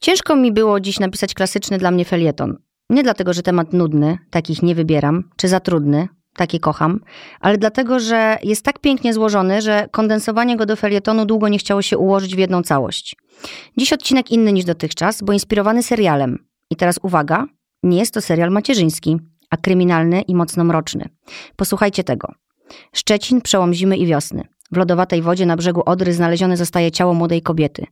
Ciężko mi było dziś napisać klasyczny dla mnie felieton. Nie dlatego, że temat nudny, takich nie wybieram, czy za trudny, takie kocham, ale dlatego, że jest tak pięknie złożony, że kondensowanie go do felietonu długo nie chciało się ułożyć w jedną całość. Dziś odcinek inny niż dotychczas, bo inspirowany serialem. I teraz uwaga, nie jest to serial macierzyński, a kryminalny i mocno mroczny. Posłuchajcie tego. Szczecin, przełom zimy i wiosny. W lodowatej wodzie na brzegu Odry znalezione zostaje ciało młodej kobiety.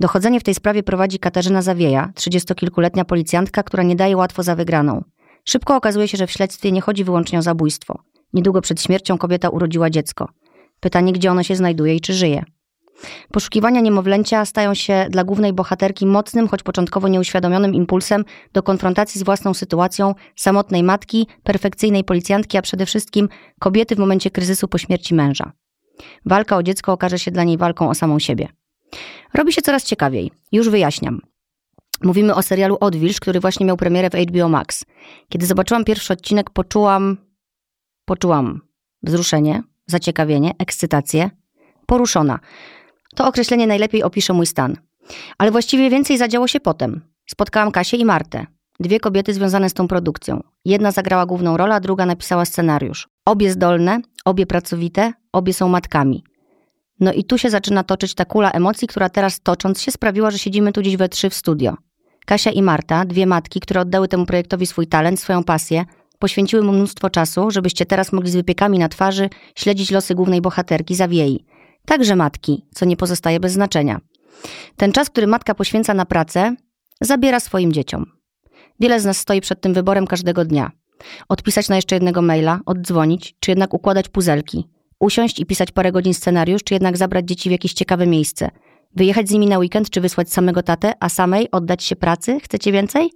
Dochodzenie w tej sprawie prowadzi Katarzyna Zawieja, trzydziestokilkuletnia policjantka, która nie daje łatwo za wygraną. Szybko okazuje się, że w śledztwie nie chodzi wyłącznie o zabójstwo. Niedługo przed śmiercią kobieta urodziła dziecko. Pytanie, gdzie ono się znajduje i czy żyje. Poszukiwania niemowlęcia stają się dla głównej bohaterki mocnym, choć początkowo nieuświadomionym impulsem do konfrontacji z własną sytuacją samotnej matki, perfekcyjnej policjantki, a przede wszystkim kobiety w momencie kryzysu po śmierci męża. Walka o dziecko okaże się dla niej walką o samą siebie. Robi się coraz ciekawiej. Już wyjaśniam. Mówimy o serialu Odwilż, który właśnie miał premierę w HBO Max. Kiedy zobaczyłam pierwszy odcinek, poczułam, poczułam wzruszenie, zaciekawienie, ekscytację, poruszona. To określenie najlepiej opisze mój stan. Ale właściwie więcej zadziało się potem. Spotkałam Kasię i Martę. Dwie kobiety związane z tą produkcją. Jedna zagrała główną rolę, a druga napisała scenariusz. Obie zdolne, obie pracowite, obie są matkami. No i tu się zaczyna toczyć ta kula emocji, która teraz tocząc się sprawiła, że siedzimy tu dziś we trzy w studio. Kasia i Marta, dwie matki, które oddały temu projektowi swój talent, swoją pasję, poświęciły mu mnóstwo czasu, żebyście teraz mogli z wypiekami na twarzy śledzić losy głównej bohaterki Zawiei. Także matki, co nie pozostaje bez znaczenia. Ten czas, który matka poświęca na pracę, zabiera swoim dzieciom. Wiele z nas stoi przed tym wyborem każdego dnia. Odpisać na jeszcze jednego maila, oddzwonić, czy jednak układać puzelki. Usiąść i pisać parę godzin scenariusz, czy jednak zabrać dzieci w jakieś ciekawe miejsce. Wyjechać z nimi na weekend, czy wysłać samego tatę, a samej oddać się pracy? Chcecie więcej?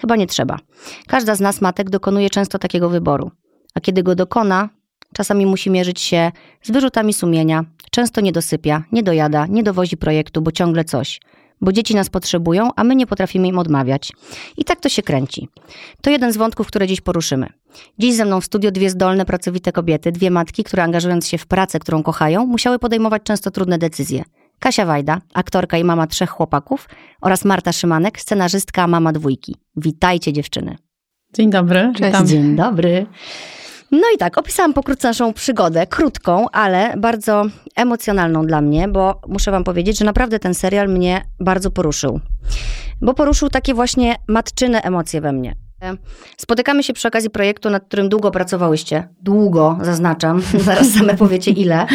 Chyba nie trzeba. Każda z nas, matek, dokonuje często takiego wyboru. A kiedy go dokona, czasami musi mierzyć się z wyrzutami sumienia, często nie dosypia, nie dojada, nie dowozi projektu, bo ciągle coś. Bo dzieci nas potrzebują, a my nie potrafimy im odmawiać. I tak to się kręci. To jeden z wątków, które dziś poruszymy. Dziś ze mną w studio dwie zdolne, pracowite kobiety, dwie matki, które angażując się w pracę, którą kochają, musiały podejmować często trudne decyzje. Kasia Wajda, aktorka i mama trzech chłopaków oraz Marta Szymanek, scenarzystka, mama dwójki. Witajcie dziewczyny. Dzień dobry. Cześć. Witam. Dzień dobry. No i tak, opisałam pokrótce naszą przygodę, krótką, ale bardzo emocjonalną dla mnie, bo muszę wam powiedzieć, że naprawdę ten serial mnie bardzo poruszył. Bo poruszył takie właśnie matczyne emocje we mnie. Spotykamy się przy okazji projektu, nad którym długo pracowałyście. Długo, zaznaczam, zaraz same powiecie ile.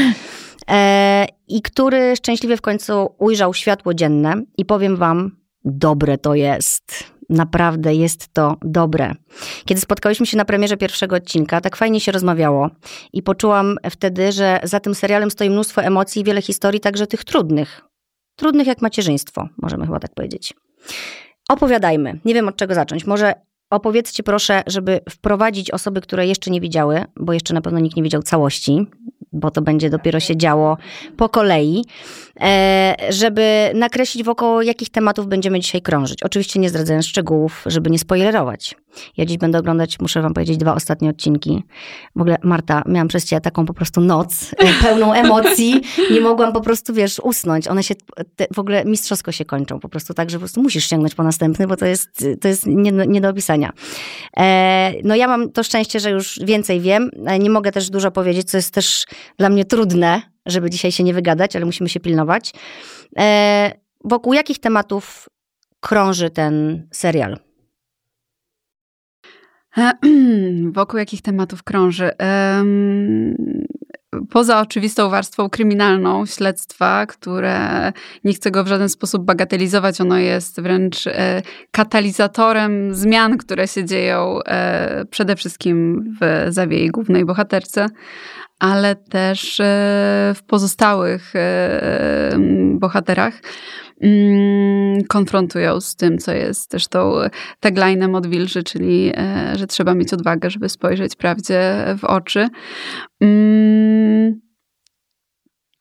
E, I który szczęśliwie w końcu ujrzał światło dzienne. I powiem wam, dobre to jest. Naprawdę jest to dobre. Kiedy spotkałyśmy się na premierze pierwszego odcinka, tak fajnie się rozmawiało i poczułam wtedy, że za tym serialem stoi mnóstwo emocji i wiele historii, także tych trudnych. Trudnych jak macierzyństwo, możemy chyba tak powiedzieć. Opowiadajmy. Nie wiem od czego zacząć. Może opowiedzcie proszę, żeby wprowadzić osoby, które jeszcze nie widziały, bo jeszcze na pewno nikt nie widział całości, bo to będzie dopiero się działo po kolei, e, żeby nakreślić wokoło jakich tematów będziemy dzisiaj krążyć. Oczywiście nie zdradzając szczegółów, żeby nie spoilerować. Ja dziś będę oglądać, muszę wam powiedzieć, dwa ostatnie odcinki. W ogóle, Marta, miałam przez ciebie taką po prostu noc, e, pełną emocji. Nie mogłam po prostu, wiesz, usnąć. One się te, w ogóle mistrzowsko się kończą. Po prostu tak, że po prostu musisz sięgnąć po następny, bo to jest, to jest nie, nie do opisania. E, no ja mam to szczęście, że już więcej wiem. E, nie mogę też dużo powiedzieć, co jest też dla mnie trudne, żeby dzisiaj się nie wygadać, ale musimy się pilnować. E, wokół jakich tematów krąży ten serial? Wokół jakich tematów krąży? Poza oczywistą warstwą kryminalną śledztwa, które nie chcę go w żaden sposób bagatelizować, ono jest wręcz e, katalizatorem zmian, które się dzieją e, przede wszystkim w zawiei głównej bohaterce, ale też e, w pozostałych bohaterach konfrontują z tym, co jest też tą taglinem od Wilży, czyli e, że trzeba mieć odwagę, żeby spojrzeć prawdzie w oczy. Mm,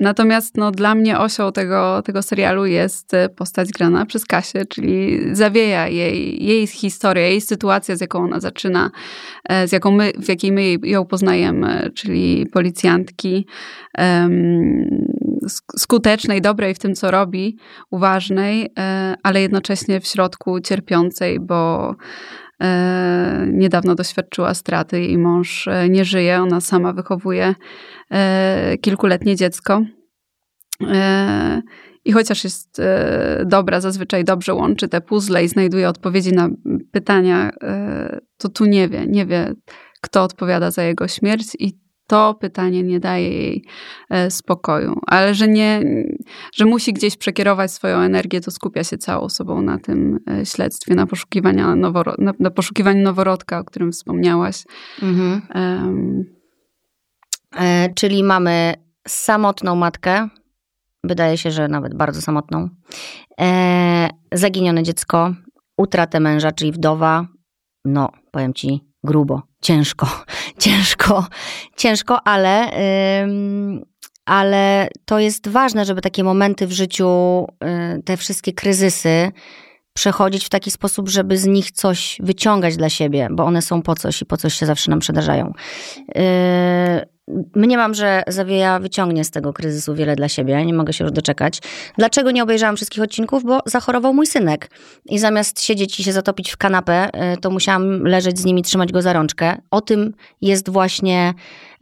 Natomiast no, dla mnie osią tego, tego serialu jest e, postać grana przez Kasię, czyli zawieja jej, jej historia, jej sytuacja, z jaką ona zaczyna, e, z jaką my, w jakiej my ją poznajemy, czyli policjantki skutecznej, dobrej w tym, co robi, uważnej, e, ale jednocześnie w środku cierpiącej, bo niedawno doświadczyła straty. Jej mąż nie żyje, ona sama wychowuje E, kilkuletnie dziecko. E, I chociaż jest e, dobra, zazwyczaj dobrze łączy te puzzle i znajduje odpowiedzi na pytania, to tu nie wie, nie wie, kto odpowiada za jego śmierć i to pytanie nie daje jej spokoju, ale że nie, że musi gdzieś przekierować swoją energię, to skupia się całą sobą na tym śledztwie, na, poszukiwania noworo, na, na poszukiwaniu noworodka, o którym wspomniałaś. Mhm. Um, E, czyli mamy samotną matkę, wydaje się, że nawet bardzo samotną, e, zaginione dziecko, utratę męża, czyli wdowa. No, powiem ci, grubo, ciężko, ciężko, ciężko, ale, ale to jest ważne, żeby takie momenty w życiu, y, te wszystkie kryzysy, przechodzić w taki sposób, żeby z nich coś wyciągać dla siebie, bo one są po coś i po coś się zawsze nam przydarzają. Yy, Mniemam, że Zawieja wyciągnie z tego kryzysu wiele dla siebie, nie mogę się już doczekać. Dlaczego nie obejrzałam wszystkich odcinków? Bo zachorował mój synek i zamiast siedzieć i się zatopić w kanapę, y, to musiałam leżeć z nimi, trzymać go za rączkę. O tym jest właśnie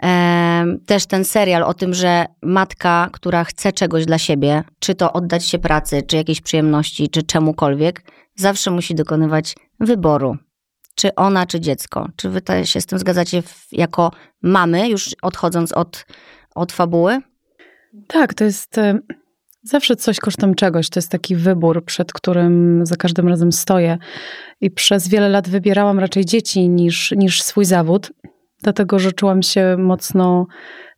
e, też ten serial, o tym, że matka, która chce czegoś dla siebie, czy to oddać się pracy, czy jakiejś przyjemności, czy czemukolwiek, zawsze musi dokonywać wyboru czy ona, czy dziecko. Czy wy się z tym zgadzacie w, jako mamy, już odchodząc od, od fabuły? Tak, to jest e, zawsze coś kosztem czegoś. To jest taki wybór, przed którym za każdym razem stoję. I przez wiele lat wybierałam raczej dzieci niż, niż swój zawód, dlatego że czułam się mocno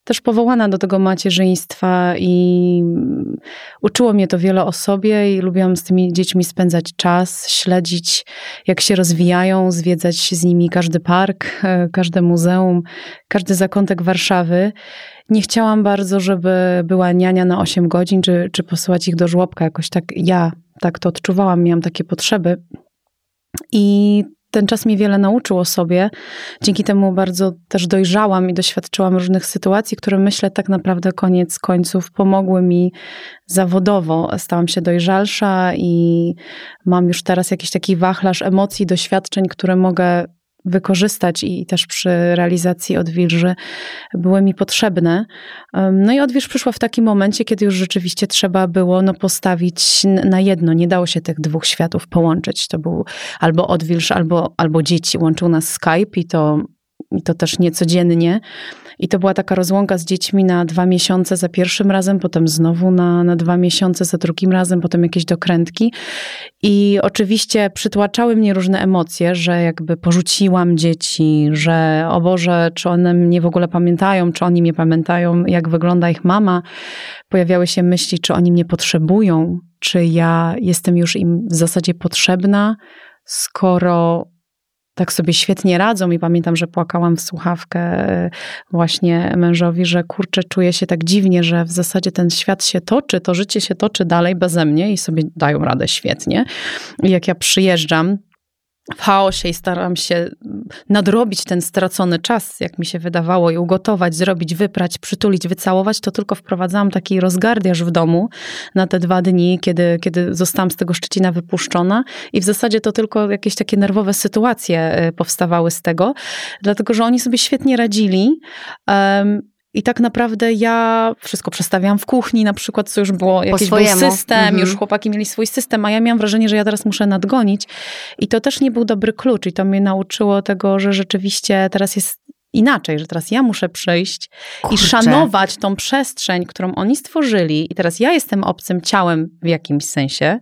też powołana do tego macierzyństwa i uczyło mnie to wiele o sobie i lubiłam z tymi dziećmi spędzać czas, śledzić jak się rozwijają, zwiedzać z nimi każdy park, e, każde muzeum, każdy zakątek Warszawy. Nie chciałam bardzo, żeby była niania na 8 godzin, czy, czy posyłać ich do żłobka. Jakoś tak ja tak to odczuwałam, miałam takie potrzeby. I ten czas mi wiele nauczył o sobie. Dzięki temu bardzo też dojrzałam i doświadczyłam różnych sytuacji, które myślę tak naprawdę koniec końców pomogły mi zawodowo. Stałam się dojrzalsza i mam już teraz jakiś taki wachlarz emocji, doświadczeń, które mogę wykorzystać i też przy realizacji odwilży były mi potrzebne. No i odwilż przyszła w takim momencie, kiedy już rzeczywiście trzeba było no, postawić na jedno. Nie dało się tych dwóch światów połączyć. To był albo odwilż, albo, albo dzieci. Łączył nas Skype i to, i to też niecodziennie. I to była taka rozłąka z dziećmi na dwa miesiące za pierwszym razem, potem znowu na, na dwa miesiące za drugim razem, potem jakieś dokrętki. I oczywiście przytłaczały mnie różne emocje, że jakby porzuciłam dzieci, że o Boże, czy one mnie w ogóle pamiętają, czy oni mnie pamiętają, jak wygląda ich mama. Pojawiały się myśli, czy oni mnie potrzebują, czy ja jestem już im w zasadzie potrzebna, skoro tak sobie świetnie radzą i pamiętam, że płakałam w słuchawkę e, właśnie mężowi, że kurczę, czuję się tak dziwnie, że w zasadzie ten świat się toczy, to życie się toczy dalej beze mnie i sobie dają radę świetnie. I jak ja przyjeżdżam, w chaosie i staram się nadrobić ten stracony czas, jak mi się wydawało, i ugotować, zrobić, wyprać, przytulić, wycałować, to tylko wprowadzałam taki rozgardiaż w domu na te dwa dni, kiedy, kiedy zostałam z tego Szczecina wypuszczona i w zasadzie to tylko jakieś takie nerwowe sytuacje e, powstawały z tego, dlatego, że oni sobie świetnie radzili. Um, i tak naprawdę ja wszystko przestawiałam w kuchni, na przykład, co już było jakiś był system, mhm. już chłopaki mieli swój system, a ja miałam wrażenie, że ja teraz muszę nadgonić. I to też nie był dobry klucz. I to mnie nauczyło tego, że rzeczywiście teraz jest inaczej, że teraz ja muszę przyjść Kurczę. i szanować tą przestrzeń, którą oni stworzyli. I teraz ja jestem obcym ciałem w jakimś sensie,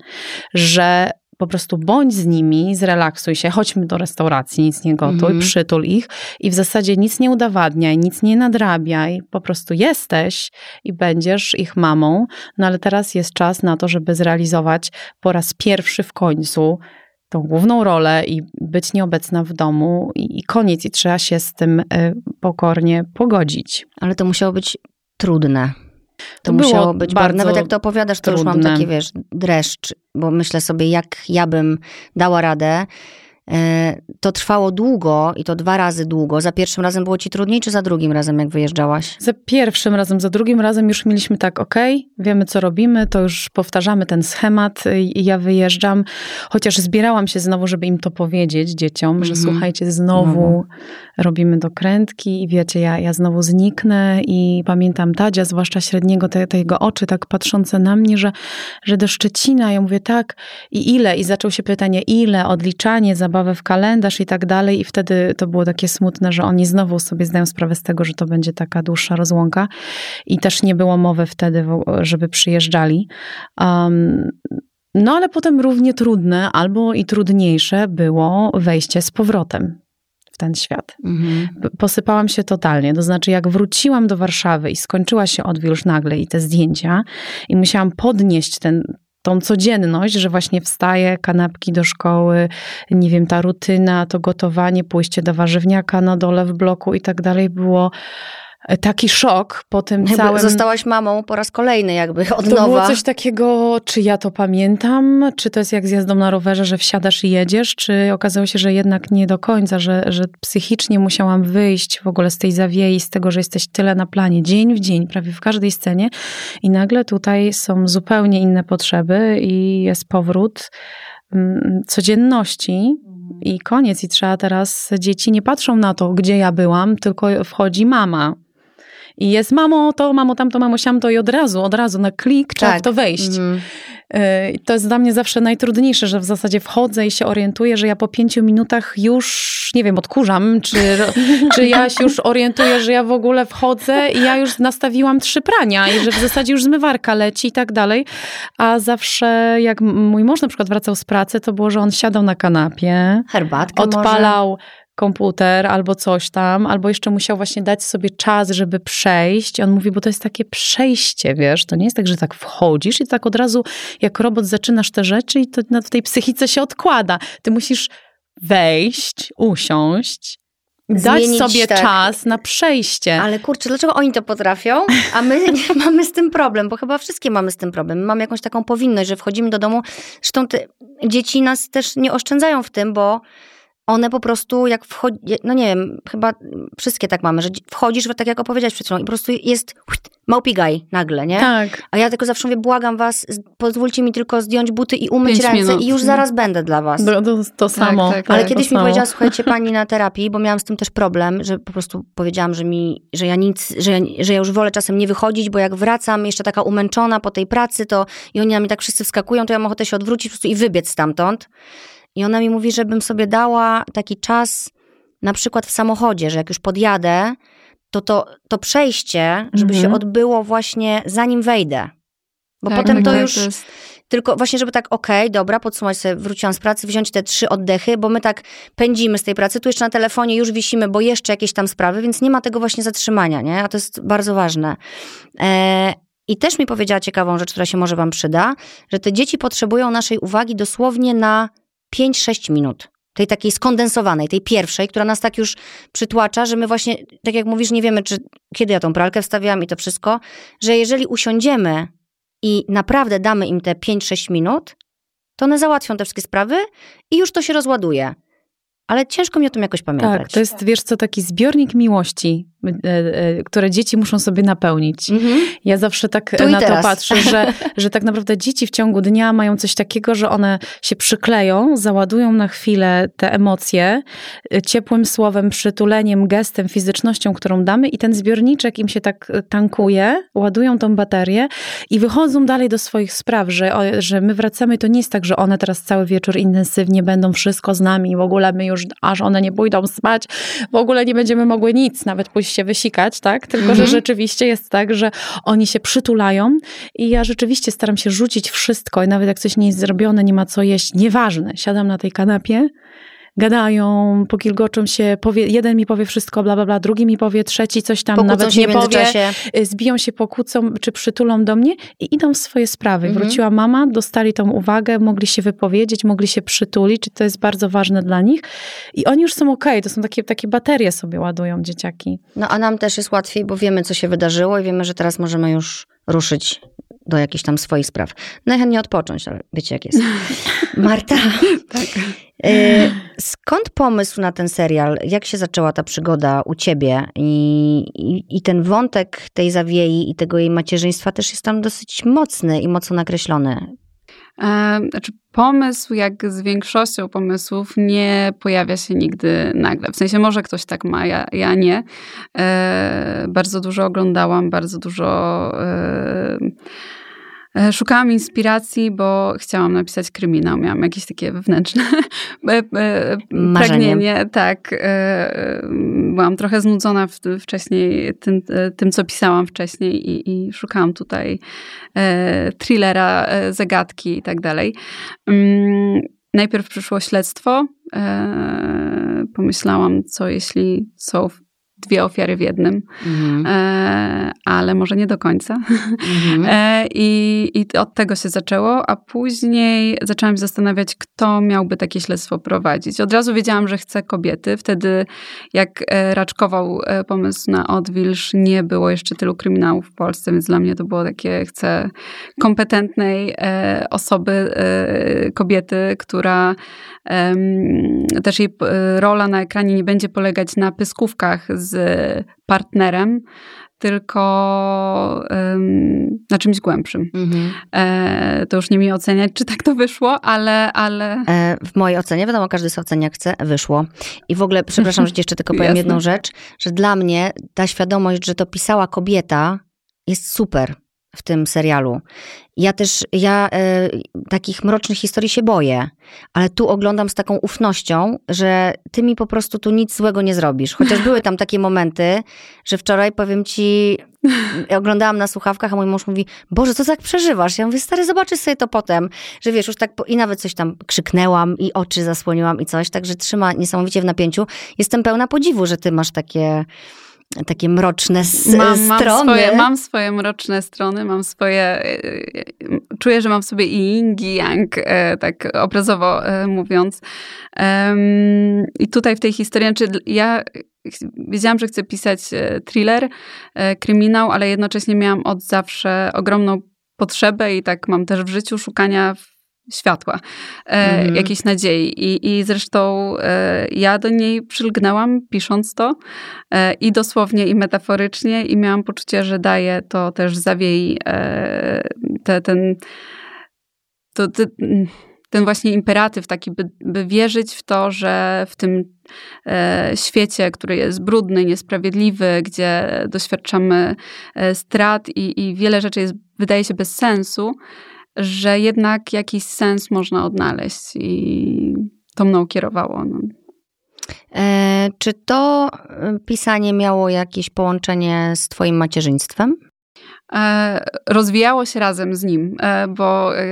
że po prostu bądź z nimi, zrelaksuj się, chodźmy do restauracji, nic nie gotuj, mm. przytul ich i w zasadzie nic nie udowadniaj, nic nie nadrabiaj, po prostu jesteś i będziesz ich mamą, no ale teraz jest czas na to, żeby zrealizować po raz pierwszy w końcu tą główną rolę i być nieobecna w domu i, i koniec i trzeba się z tym y, pokornie pogodzić. Ale to musiało być trudne. To, To musiało było być, bardzo nawet jak to opowiadasz, to już mam trudne. taki, wiesz, dreszcz, bo myślę sobie, jak ja bym dała radę. E, To trwało długo i to dwa razy długo. Za pierwszym razem było ci trudniej, czy za drugim razem, jak wyjeżdżałaś? Za pierwszym razem, za drugim razem już mieliśmy tak, okej, wiemy co robimy, to już powtarzamy ten schemat i ja wyjeżdżam, chociaż zbierałam się znowu, żeby im to powiedzieć dzieciom, że Mhm. słuchajcie, znowu robimy dokrętki i wiecie, ja, ja znowu zniknę i pamiętam Tadzia, zwłaszcza średniego, te, te jego oczy tak patrzące na mnie, że, że do Szczecina, ja mówię tak i ile? I zaczął się pytanie ile, odliczanie, zabawę w kalendarz i tak dalej i wtedy to było takie smutne, że oni znowu sobie zdają sprawę z tego, że to będzie taka dłuższa rozłąka i też nie było mowy wtedy, żeby przyjeżdżali. Um, no ale potem równie trudne albo i trudniejsze było wejście z powrotem w ten świat. Mhm. Posypałam się totalnie. To znaczy, jak wróciłam do Warszawy i skończyła się odwilż nagle i te zdjęcia, i musiałam podnieść ten, tą codzienność, że właśnie wstaję, kanapki do szkoły, nie wiem, ta rutyna, to gotowanie, pójście do warzywniaka na dole w bloku i tak dalej, było taki szok po tym Jakby całym... Zostałaś mamą po raz kolejny, jakby od To nowa. było coś takiego, czy ja to pamiętam, czy to jest jak z jazdą na rowerze, że wsiadasz i jedziesz, czy okazało się, że jednak nie do końca, że, że psychicznie musiałam wyjść w ogóle z tej zawiei, z tego, że jesteś tyle na planie, dzień w dzień, prawie w każdej scenie i nagle tutaj są zupełnie inne potrzeby i jest powrót mm, codzienności i koniec i trzeba teraz, dzieci nie patrzą na to, gdzie ja byłam, tylko wchodzi mama. I jest mamo to, mamo tamto, mamo siamto i od razu, od razu na klik trzeba Tak. w to wejść. I To jest dla mnie zawsze najtrudniejsze, że w zasadzie wchodzę i się orientuję, że ja po pięciu minutach już, nie wiem, odkurzam, czy, czy ja się już orientuję, że ja w ogóle wchodzę i ja już nastawiłam trzy prania i że w zasadzie już zmywarka leci i tak dalej. A zawsze jak mój mąż na przykład wracał z pracy, to było, że on siadał na kanapie, Herbatkę może? Komputer albo coś tam, albo jeszcze musiał właśnie dać sobie czas, żeby przejść. On mówi, bo to jest takie przejście, wiesz, to nie jest tak, że tak wchodzisz i tak od razu jak robot zaczynasz te rzeczy i to na- tej psychice się odkłada. Ty musisz wejść, usiąść, dać Zmienić, sobie tak. czas na przejście. Ale kurczę, dlaczego oni to potrafią, a my mamy z tym problem, bo chyba wszystkie mamy z tym problem. My mamy jakąś taką powinność, że wchodzimy do domu. Zresztą te dzieci nas też nie oszczędzają w tym, bo one po prostu jak wchodzi, no nie wiem, chyba wszystkie tak mamy, że wchodzisz, tak jak opowiedziałeś przed chwilą i po prostu jest małpigaj nagle, nie? Tak. A ja tylko zawsze mówię, błagam was, pozwólcie mi tylko zdjąć buty i umyć Pięć ręce minut. i już zaraz będę dla was. To, to, to samo. tak, Ale tak, kiedyś mi samo. powiedziała, słuchajcie, pani na terapii, bo miałam z tym też problem, że po prostu powiedziałam, że mi, że ja nic, że ja, że ja już wolę czasem nie wychodzić, bo jak wracam jeszcze taka umęczona po tej pracy, to i oni na mnie tak wszyscy wskakują, to ja mam ochotę się odwrócić po prostu i wybiec stamtąd. I ona mi mówi, żebym sobie dała taki czas, na przykład w samochodzie, że jak już podjadę, to to, to przejście, żeby Mhm. się odbyło właśnie zanim wejdę. Bo Tak, potem tak, to tak, już jest- tylko właśnie, żeby tak, okej, dobra, podsumować sobie, wróciłam z pracy, wziąć te trzy oddechy, bo my tak pędzimy z tej pracy, tu jeszcze na telefonie już wisimy, bo jeszcze jakieś tam sprawy, więc nie ma tego właśnie zatrzymania, nie? A to jest bardzo ważne. E, I też mi powiedziała ciekawą rzecz, która się może wam przyda, że te dzieci potrzebują naszej uwagi dosłownie na 5-6 minut. Tej takiej skondensowanej, tej pierwszej, która nas tak już przytłacza, że my właśnie, tak jak mówisz, nie wiemy, czy kiedy ja tą pralkę wstawiałam i to wszystko, że jeżeli usiądziemy i naprawdę damy im te 5-6 minut, to one załatwią te wszystkie sprawy i już to się rozładuje. Ale ciężko mi o tym jakoś pamiętać. Tak, to jest, wiesz co, taki zbiornik miłości, e, e, które dzieci muszą sobie napełnić. Mhm. Ja zawsze tak i na to patrzę, że, że tak naprawdę dzieci w ciągu dnia mają coś takiego, że one się przykleją, załadują na chwilę te emocje ciepłym słowem, przytuleniem, gestem, fizycznością, którą damy i ten zbiorniczek im się tak tankuje, ładują tą baterię i wychodzą dalej do swoich spraw, że, że my wracamy, to nie jest tak, że one teraz cały wieczór intensywnie będą wszystko z nami, w ogóle my już, aż one nie pójdą spać, w ogóle nie będziemy mogły nic, nawet pójść się wysikać, tak? Tylko, że Mhm. rzeczywiście jest tak, że oni się przytulają i ja rzeczywiście staram się rzucić wszystko i nawet jak coś nie jest zrobione, nie ma co jeść, nieważne, siadam na tej kanapie, gadają, pokilgoczą się, powie, jeden mi powie wszystko, bla, bla, bla, drugi mi powie, trzeci coś tam Pokłócą nawet się nie powie, y, zbiją się, pokłócą czy przytulą do mnie i idą w swoje sprawy. Mhm. Wróciła mama, dostali tą uwagę, mogli się wypowiedzieć, mogli się przytulić, czy to jest bardzo ważne dla nich i oni już są okej, to są takie, takie baterie sobie ładują dzieciaki. No a nam też jest łatwiej, bo wiemy, co się wydarzyło i wiemy, że teraz możemy już ruszyć do jakichś tam swoich spraw. Najchętniej odpocząć, ale wiecie jak jest. Marta, Tak. y, skąd pomysł na ten serial? Jak się zaczęła ta przygoda u ciebie? I, i, I ten wątek tej zawiei i tego jej macierzyństwa też jest tam dosyć mocny i mocno nakreślony. E, Znaczy, pomysł, jak z większością pomysłów, nie pojawia się nigdy nagle. W sensie, może ktoś tak ma, ja, ja nie. E, bardzo dużo oglądałam, bardzo dużo. E, Szukałam inspiracji, bo chciałam napisać kryminał. Miałam jakieś takie wewnętrzne e, e, Marzenie. pragnienie. Tak. e, e, Byłam trochę znudzona wcześniej tym, e, tym, co pisałam wcześniej i, i szukałam tutaj e, thrillera, e, zagadki i tak dalej. Mm, Najpierw przyszło śledztwo. E, pomyślałam, co jeśli są dwie ofiary w jednym, Mhm. e, ale może nie do końca. Mhm. E, I, I od tego się zaczęło, a później zaczęłam się zastanawiać, kto miałby takie śledztwo prowadzić. Od razu wiedziałam, że chcę kobiety. Wtedy, jak e, raczkował e, pomysł na odwilż, nie było jeszcze tylu kryminałów w Polsce, więc dla mnie to było takie, chcę kompetentnej e, osoby, e, kobiety, która też jej rola na ekranie nie będzie polegać na pyskówkach z partnerem, tylko na czymś głębszym. Mhm. E, to już nie mi oceniać, czy tak to wyszło, ale, ale E, W mojej ocenie, wiadomo, każdy sobie ocenia jak chce, wyszło. I w ogóle, przepraszam, że ci jeszcze tylko powiem Jasne. jedną rzecz, że dla mnie ta świadomość, że to pisała kobieta, jest super w tym serialu. Ja też, ja e, takich mrocznych historii się boję, ale tu oglądam z taką ufnością, że ty mi po prostu tu nic złego nie zrobisz. Chociaż były tam takie momenty, że wczoraj powiem ci, oglądałam na słuchawkach, a mój mąż mówi, Boże, co tak przeżywasz? Ja mówię, stary, zobaczysz sobie to potem, że wiesz, już tak, po... i nawet coś tam krzyknęłam i oczy zasłoniłam i coś, także trzyma niesamowicie w napięciu. Jestem pełna podziwu, że ty masz takie, takie mroczne mam, mam, strony. swoje, mam swoje mroczne strony, mam swoje. e, e, Czuję, że mam w sobie i yin, i yang, e, tak obrazowo e, mówiąc. I tutaj w tej historii, czy ja wiedziałam, że chcę pisać e, thriller, e, kryminał, ale jednocześnie miałam od zawsze ogromną potrzebę i tak mam też w życiu szukania światła, Mhm. jakiejś nadziei. I, I zresztą e, ja do niej przylgnęłam, pisząc to e, i dosłownie, i metaforycznie, i miałam poczucie, że daje to też zawiei te, ten, to, te, ten właśnie imperatyw taki, by, by wierzyć w to, że w tym e, świecie, który jest brudny, niesprawiedliwy, gdzie doświadczamy e, strat i, i wiele rzeczy jest, wydaje się bez sensu, że jednak jakiś sens można odnaleźć i to mną kierowało. No. E, czy to e, pisanie miało jakieś połączenie z twoim macierzyństwem? E, rozwijało się razem z nim, e, bo... e,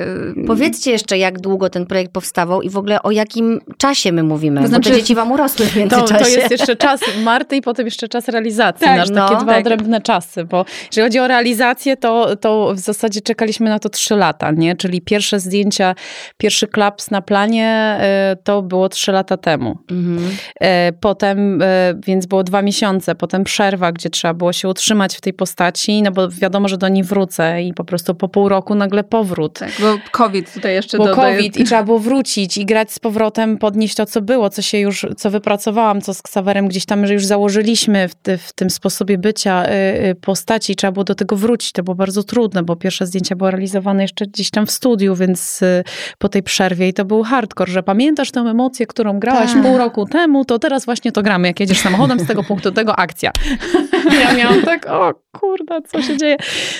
Powiedzcie jeszcze, jak długo ten projekt powstawał i w ogóle o jakim czasie my mówimy, To bo te znaczy- dzieci wam urosły w To, międzyczasie. to jest jeszcze czas Marty i potem jeszcze czas realizacji. Tak, nasz, no, takie dwa tak. odrębne czasy, bo jeżeli chodzi o realizację, to, to w zasadzie czekaliśmy na to trzy lata, nie? Czyli pierwsze zdjęcia, pierwszy klaps na planie to było trzy lata temu. Mhm. Potem, więc było dwa miesiące, potem przerwa, gdzie trzeba było się utrzymać w tej postaci, no bo wiadomo, że do niej wrócę i po prostu po pół roku nagle powrót. Tak, bo COVID tutaj jeszcze Bo COVID i trzeba było wrócić i grać z powrotem, podnieść to, co było, co się już, co wypracowałam, co z Ksawerem gdzieś tam, że już założyliśmy w, w tym sposobie bycia y, y, postaci. Trzeba było do tego wrócić. To było bardzo trudne, bo pierwsze zdjęcia były realizowane jeszcze gdzieś tam w studiu, więc y, po tej przerwie i to był hardcore, że pamiętasz tę emocję, którą grałaś Tak. pół roku temu, to teraz właśnie to gramy. Jak jedziesz samochodem z tego punktu do tego, akcja. Ja miałam tak, o kurde, co się dzieje?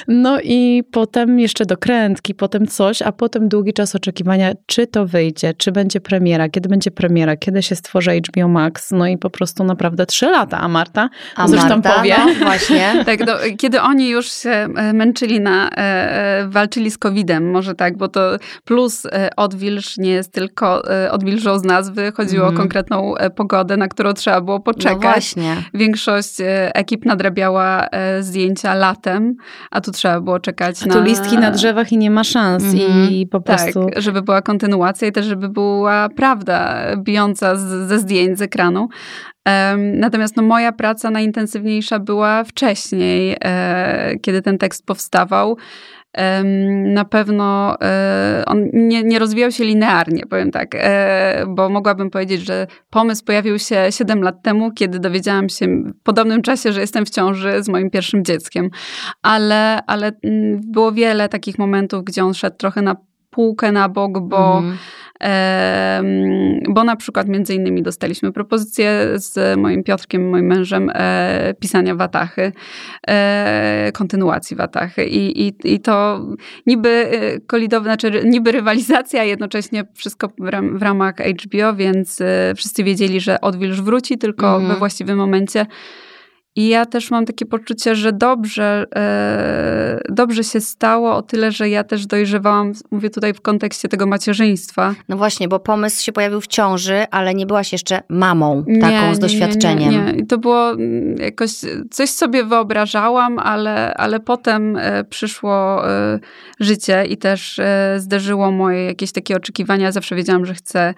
No i potem jeszcze dokrętki, potem coś, a potem długi czas oczekiwania, czy to wyjdzie, czy będzie premiera, kiedy będzie premiera, kiedy się stworzy HBO Max. No i po prostu naprawdę trzy lata. A Marta A coś tam Marta, powie. No, właśnie. Tak, do, kiedy oni już się e, męczyli na, e, e, walczyli z COVID-em, może tak, bo to plus e, odwilż nie jest tylko e, odwilżą z nazwy, chodziło Mhm. o konkretną e, pogodę, na którą trzeba było No poczekać. właśnie. Większość e, ekip nadrabiała e, zdjęcia latem, a tu trzeba było czekać a na... tu listki na drzewach i nie ma szans mhm. i po tak, prostu... Tak, żeby była kontynuacja i też żeby była prawda bijąca z, ze zdjęć z ekranu. Um, natomiast no, moja praca najintensywniejsza była wcześniej, e, kiedy ten tekst powstawał na pewno e, on nie, nie rozwijał się linearnie, powiem tak, e, bo mogłabym powiedzieć, że pomysł pojawił się 7 lat temu, kiedy dowiedziałam się w podobnym czasie, że jestem w ciąży z moim pierwszym dzieckiem, ale, ale mm, było wiele takich momentów, gdzie on szedł trochę na półkę na bok, bo, mm. Bo na przykład między innymi dostaliśmy propozycję z moim Piotrkiem, moim mężem, e, pisania Watachy, e, kontynuacji Watachy I, i, i to niby e, kolidowe, znaczy niby rywalizacja, jednocześnie wszystko w, ram, w ramach HBO, więc wszyscy wiedzieli, że Odwilż wróci, tylko mm. we mhm. właściwym momencie i ja też mam takie poczucie, że dobrze, e, dobrze się stało o tyle, że ja też dojrzewałam, mówię tutaj w kontekście tego macierzyństwa. No właśnie, bo pomysł się pojawił w ciąży, ale nie byłaś jeszcze mamą taką nie, z doświadczeniem. Nie, nie, nie. To było mm, jakoś, coś sobie wyobrażałam, ale, ale potem e, przyszło e, życie i też zderzyło moje jakieś takie oczekiwania. Zawsze wiedziałam, że chcę,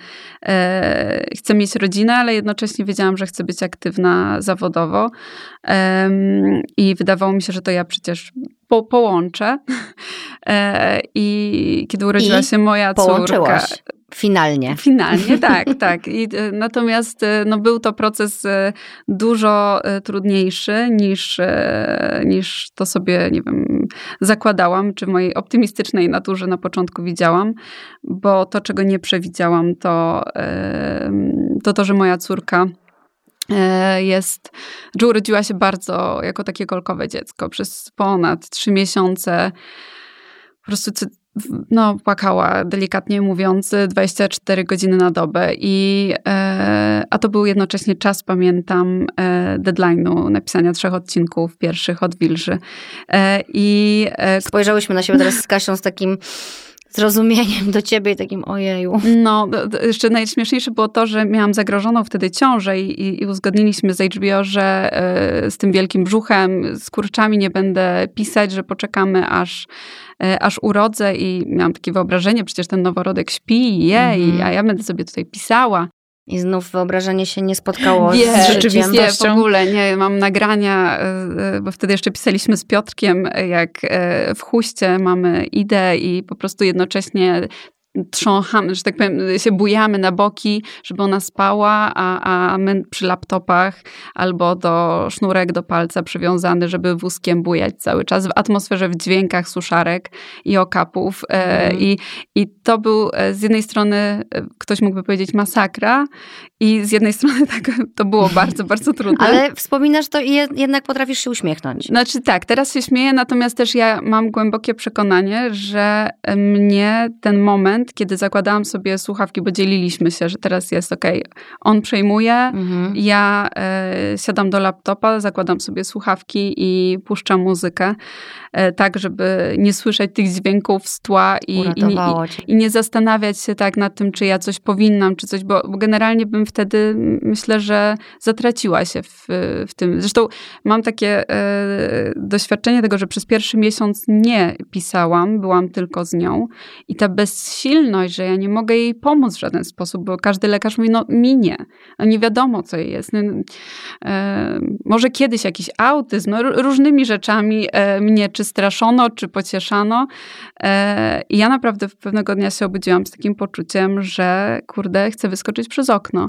chcę mieć rodzinę, ale jednocześnie wiedziałam, że chcę być aktywna zawodowo. I wydawało mi się, że to ja przecież po, połączę. E, I kiedy urodziła I się moja córka. Finalnie. Finalnie, tak, tak. I, e, natomiast e, no, był to proces dużo trudniejszy niż, niż to sobie, nie wiem, zakładałam, czy w mojej optymistycznej naturze na początku widziałam, bo to, czego nie przewidziałam, to to, to że moja córka jest, że urodziła się bardzo jako takie kolkowe dziecko przez ponad trzy miesiące. Po prostu no, płakała, delikatnie mówiąc, 24 godziny na dobę. I, e, a to był jednocześnie czas, pamiętam, e, deadline'u napisania trzech odcinków pierwszych od Wilży. E, I, e, Spojrzałyśmy na siebie teraz z Kasią z takim zrozumieniem do ciebie i takim ojeju. No, jeszcze najśmieszniejsze było to, że miałam zagrożoną wtedy ciążę i, i, i uzgodniliśmy z HBO, że y, z tym wielkim brzuchem, z kurczami nie będę pisać, że poczekamy aż y, aż urodzę i miałam takie wyobrażenie, przecież ten noworodek śpi i je, mm -hmm. a ja będę sobie tutaj pisała. I znów wyobrażenie się nie spotkało nie, z rzeczywistością. Nie, w ogóle nie. Mam nagrania, e, e, bo wtedy jeszcze pisaliśmy z Piotrkiem, jak e, w huście mamy ideę i po prostu jednocześnie trząchamy, że tak powiem, się bujamy na boki, żeby ona spała, a, a my przy laptopach albo do sznurek do palca przywiązany, żeby wózkiem bujać cały czas w atmosferze, w dźwiękach suszarek i okapów. Mm. I, I to był e, z jednej strony, e, ktoś mógłby powiedzieć masakra i z jednej strony tak, to było bardzo, bardzo trudne. Ale wspominasz to i jednak potrafisz się uśmiechnąć. Znaczy tak, teraz się śmieję, natomiast też ja mam głębokie przekonanie, że mnie ten moment kiedy zakładałam sobie słuchawki, bo dzieliliśmy się, że teraz jest ok, on przejmuje, mhm. ja e, siadam do laptopa, zakładam sobie słuchawki i puszczam muzykę, e, tak, żeby nie słyszeć tych dźwięków z tła i, i, i, i, nie zastanawiać się tak nad tym, czy ja coś powinnam, czy coś, bo generalnie bym wtedy, myślę, że zatraciła się w, w tym. Zresztą mam takie e, doświadczenie tego, że przez pierwszy miesiąc nie pisałam, byłam tylko z nią i ta bezsilność silność, że ja nie mogę jej pomóc w żaden sposób, bo każdy lekarz mówi, no minie, no nie wiadomo co jej jest. No, e, może kiedyś jakiś autyzm, no, różnymi rzeczami e, mnie czy straszono, czy pocieszano. E, I ja naprawdę pewnego dnia się obudziłam z takim poczuciem, że kurde, chcę wyskoczyć przez okno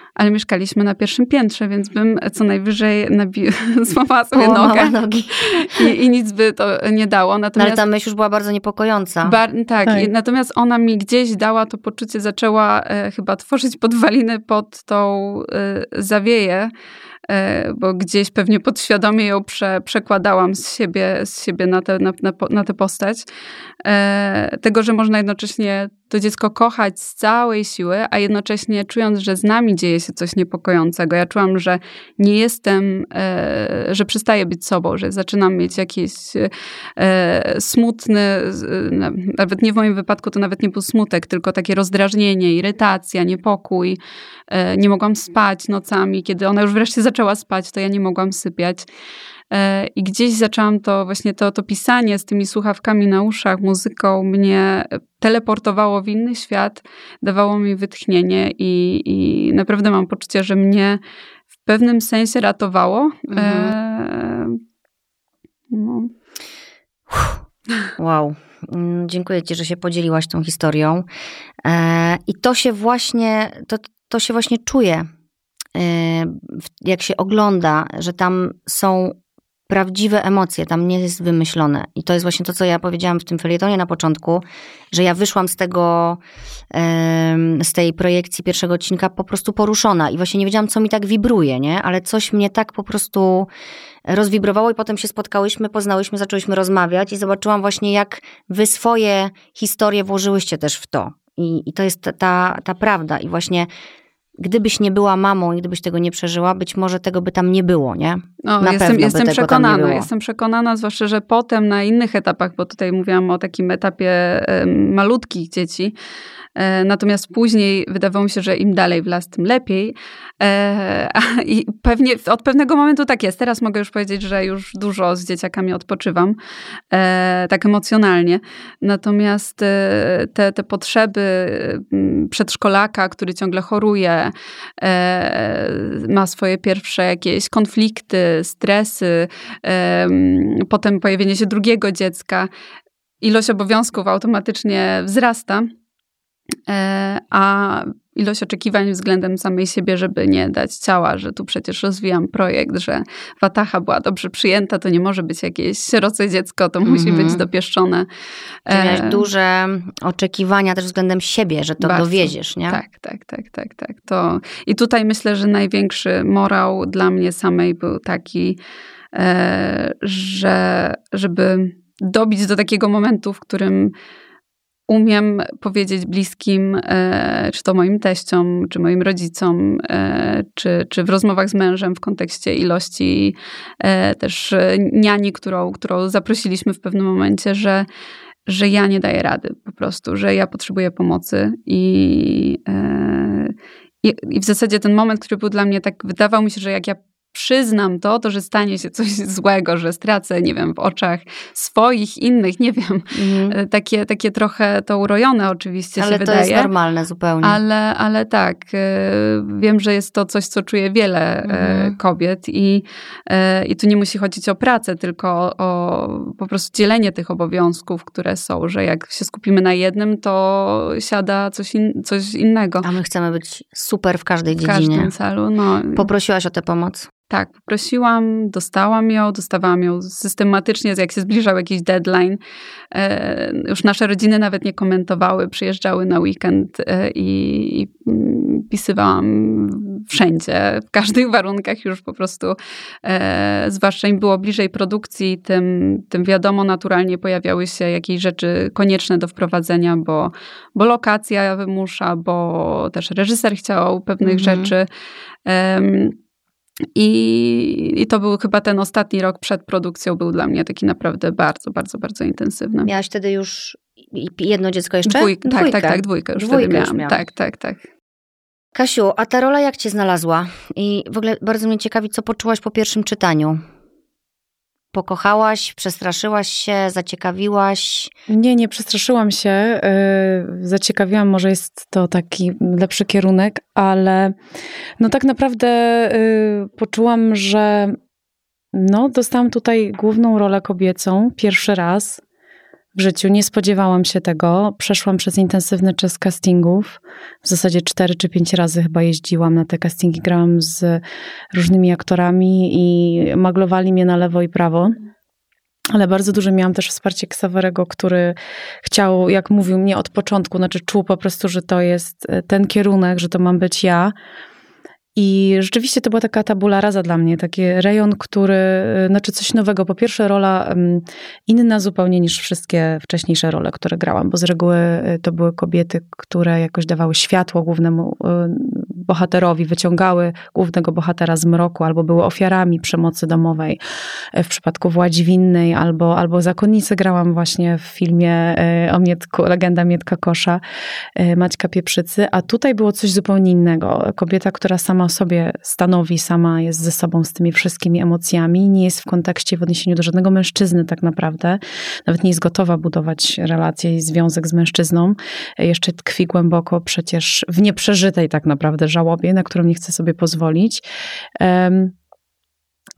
ale mieszkaliśmy na pierwszym piętrze, więc bym co najwyżej nabi- złamała sobie nogę. nogi. I, I, nic by to nie dało. Natomiast, no ale ta myśl już była bardzo niepokojąca. Bar- tak, tak. natomiast ona mi gdzieś dała to poczucie, zaczęła e, chyba tworzyć podwaliny pod tą e, zawieję, e, bo gdzieś pewnie podświadomie ją prze, przekładałam z siebie, z siebie na, tę na, na, na tę postać. E, tego, że można jednocześnie to dziecko kochać z całej siły, a jednocześnie czując, że z nami dzieje się coś niepokojącego. Ja czułam, że nie jestem, e, że przestaję być sobą, że zaczynam mieć jakiś e, smutny, nawet nie w moim wypadku to nawet nie był smutek, tylko takie rozdrażnienie, irytacja, niepokój. Nie mogłam spać nocami. Kiedy ona już wreszcie zaczęła spać, to ja nie mogłam sypiać. E, I gdzieś zaczęłam to właśnie to, to pisanie z tymi słuchawkami na uszach, muzyką mnie teleportowało w inny świat, dawało mi wytchnienie i, i naprawdę mam poczucie, że mnie w pewnym sensie ratowało. Mhm. E, no. Wow. Mm, dziękuję Ci, że się podzieliłaś tą historią. E, I to się właśnie, to, to się właśnie czuje, e, jak się ogląda, że tam są prawdziwe emocje, tam nie jest wymyślone. I to jest właśnie to, co ja powiedziałam w tym felietonie na początku, że ja wyszłam z tego, z tej projekcji pierwszego odcinka po prostu poruszona i właśnie nie wiedziałam, co mi tak wibruje, nie? Ale coś mnie tak po prostu rozwibrowało i potem się spotkałyśmy, poznałyśmy, zaczęłyśmy rozmawiać i zobaczyłam właśnie, jak wy swoje historie włożyłyście też w to. I, i to jest ta, ta prawda. I właśnie gdybyś nie była mamą i gdybyś tego nie przeżyła, być może tego by tam nie było, nie? No, na jestem, jestem przekonana, jestem przekonana, zwłaszcza, że potem na innych etapach, bo tutaj mówiłam o takim etapie malutkich dzieci, natomiast później wydawało mi się, że im dalej w las, tym lepiej. E, I pewnie od pewnego momentu tak jest. Teraz mogę już powiedzieć, że już dużo z dzieciakami odpoczywam, e, tak emocjonalnie. Natomiast te, te potrzeby przedszkolaka, który ciągle choruje, ma swoje pierwsze jakieś konflikty, stresy, potem pojawienie się drugiego dziecka, ilość obowiązków automatycznie wzrasta. E, a ilość oczekiwań względem samej siebie, żeby nie dać ciała, że tu przecież rozwijam projekt, że watacha była dobrze przyjęta, to nie może być jakieś sieroce dziecko, to musi mm -hmm. być mhm. dopieszczone. Ty miałeś e... duże oczekiwania też względem siebie, że to Bardzo. dowieziesz, nie? Tak, tak, tak, tak, tak. To... I tutaj myślę, że największy morał dla mnie samej był taki, e, że żeby dobić do takiego momentu, w którym umiem powiedzieć bliskim, e, czy to moim teściom, czy moim rodzicom, e, czy, czy w rozmowach z mężem w kontekście ilości e, też niani, którą, którą zaprosiliśmy w pewnym momencie, że, że ja nie daję rady po prostu, że ja potrzebuję pomocy i, i, i w zasadzie ten moment, który był dla mnie tak, wydawał mi się, że jak ja przyznam to, to, że stanie się coś złego, że stracę, nie wiem, w oczach swoich, innych, nie wiem, mhm. takie, takie trochę to urojone oczywiście ale się wydaje. Ale to jest normalne zupełnie. Ale, ale tak, e, wiem, że jest to coś, co czuje wiele e, mhm. kobiet i, e, i tu nie musi chodzić o pracę, tylko o po prostu dzielenie tych obowiązków, które są, że jak się skupimy na jednym, to siada coś, in, coś innego. A my chcemy być super w każdej w dziedzinie. W każdym celu, no. Poprosiłaś o tę pomoc? Tak, poprosiłam, dostałam ją, dostawałam ją systematycznie, jak się zbliżał jakiś deadline. E, już nasze rodziny nawet nie komentowały, przyjeżdżały na weekend e, i, i pisywałam wszędzie, w każdych warunkach już po prostu, e, zwłaszcza im było bliżej produkcji, tym, tym wiadomo, naturalnie pojawiały się jakieś rzeczy konieczne do wprowadzenia, bo, bo lokacja wymusza, bo też reżyser chciał pewnych mhm. rzeczy. I, I to był chyba ten ostatni rok przed produkcją, był dla mnie taki naprawdę bardzo, bardzo, bardzo intensywny. Miałaś wtedy już jedno dziecko jeszcze? Dwójk, tak, tak, tak, dwójkę już dwójkę wtedy miałam. Już tak, tak, tak. Kasiu, a ta rola jak cię znalazła? I w ogóle bardzo mnie ciekawi, co poczułaś po pierwszym czytaniu? Pokochałaś, przestraszyłaś się, zaciekawiłaś? Nie, nie przestraszyłam się. Yy, zaciekawiłam, może jest to taki lepszy kierunek, ale no tak naprawdę yy, poczułam, że no, dostałam tutaj główną rolę kobiecą pierwszy raz w życiu. Nie spodziewałam się tego. Przeszłam przez intensywny czas castingów. W zasadzie cztery czy pięć razy chyba jeździłam na te castingi. Grałam z różnymi aktorami i maglowali mnie na lewo i prawo. Ale bardzo duże miałam też wsparcie Ksawerego, który chciał, jak mówił mnie od początku, znaczy czuł po prostu, że to jest ten kierunek, że to mam być ja. I rzeczywiście to była taka tabula rasa dla mnie, taki rejon, który, znaczy coś nowego. Po pierwsze rola inna zupełnie niż wszystkie wcześniejsze role, które grałam, bo z reguły y, to były kobiety, które jakoś dawały światło głównemu y, bohaterowi, wyciągały głównego bohatera z mroku, albo były ofiarami przemocy domowej. W przypadku Władzi Winnej, albo, albo Zakonnicy grałam właśnie w filmie o Mietku, Legenda Mietka Kosza, Maćka Pieprzycy, a tutaj było coś zupełnie innego. Kobieta, która sama sobie stanowi, sama jest ze sobą, z tymi wszystkimi emocjami, nie jest w kontekście w odniesieniu do żadnego mężczyzny tak naprawdę, nawet nie jest gotowa budować relacje i związek z mężczyzną, jeszcze tkwi głęboko przecież w nieprzeżytej tak naprawdę żałobie, na którą nie chce sobie pozwolić.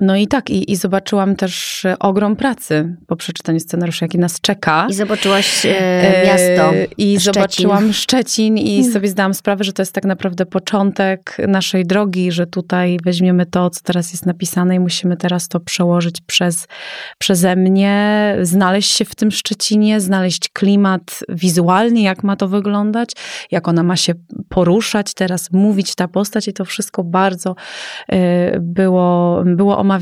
No i tak, i, i, zobaczyłam też ogrom pracy po przeczytaniu scenariusza, jaki nas czeka. I zobaczyłaś e, miasto. E, I Szczecin. zobaczyłam Szczecin i hmm. sobie zdałam sprawę, że to jest tak naprawdę początek naszej drogi, że tutaj weźmiemy to, co teraz jest napisane i musimy teraz to przełożyć przez, przeze mnie, znaleźć się w tym Szczecinie, znaleźć klimat wizualnie, jak ma to wyglądać, jak ona ma się poruszać teraz, mówić ta postać i to wszystko bardzo e, było, było omawiane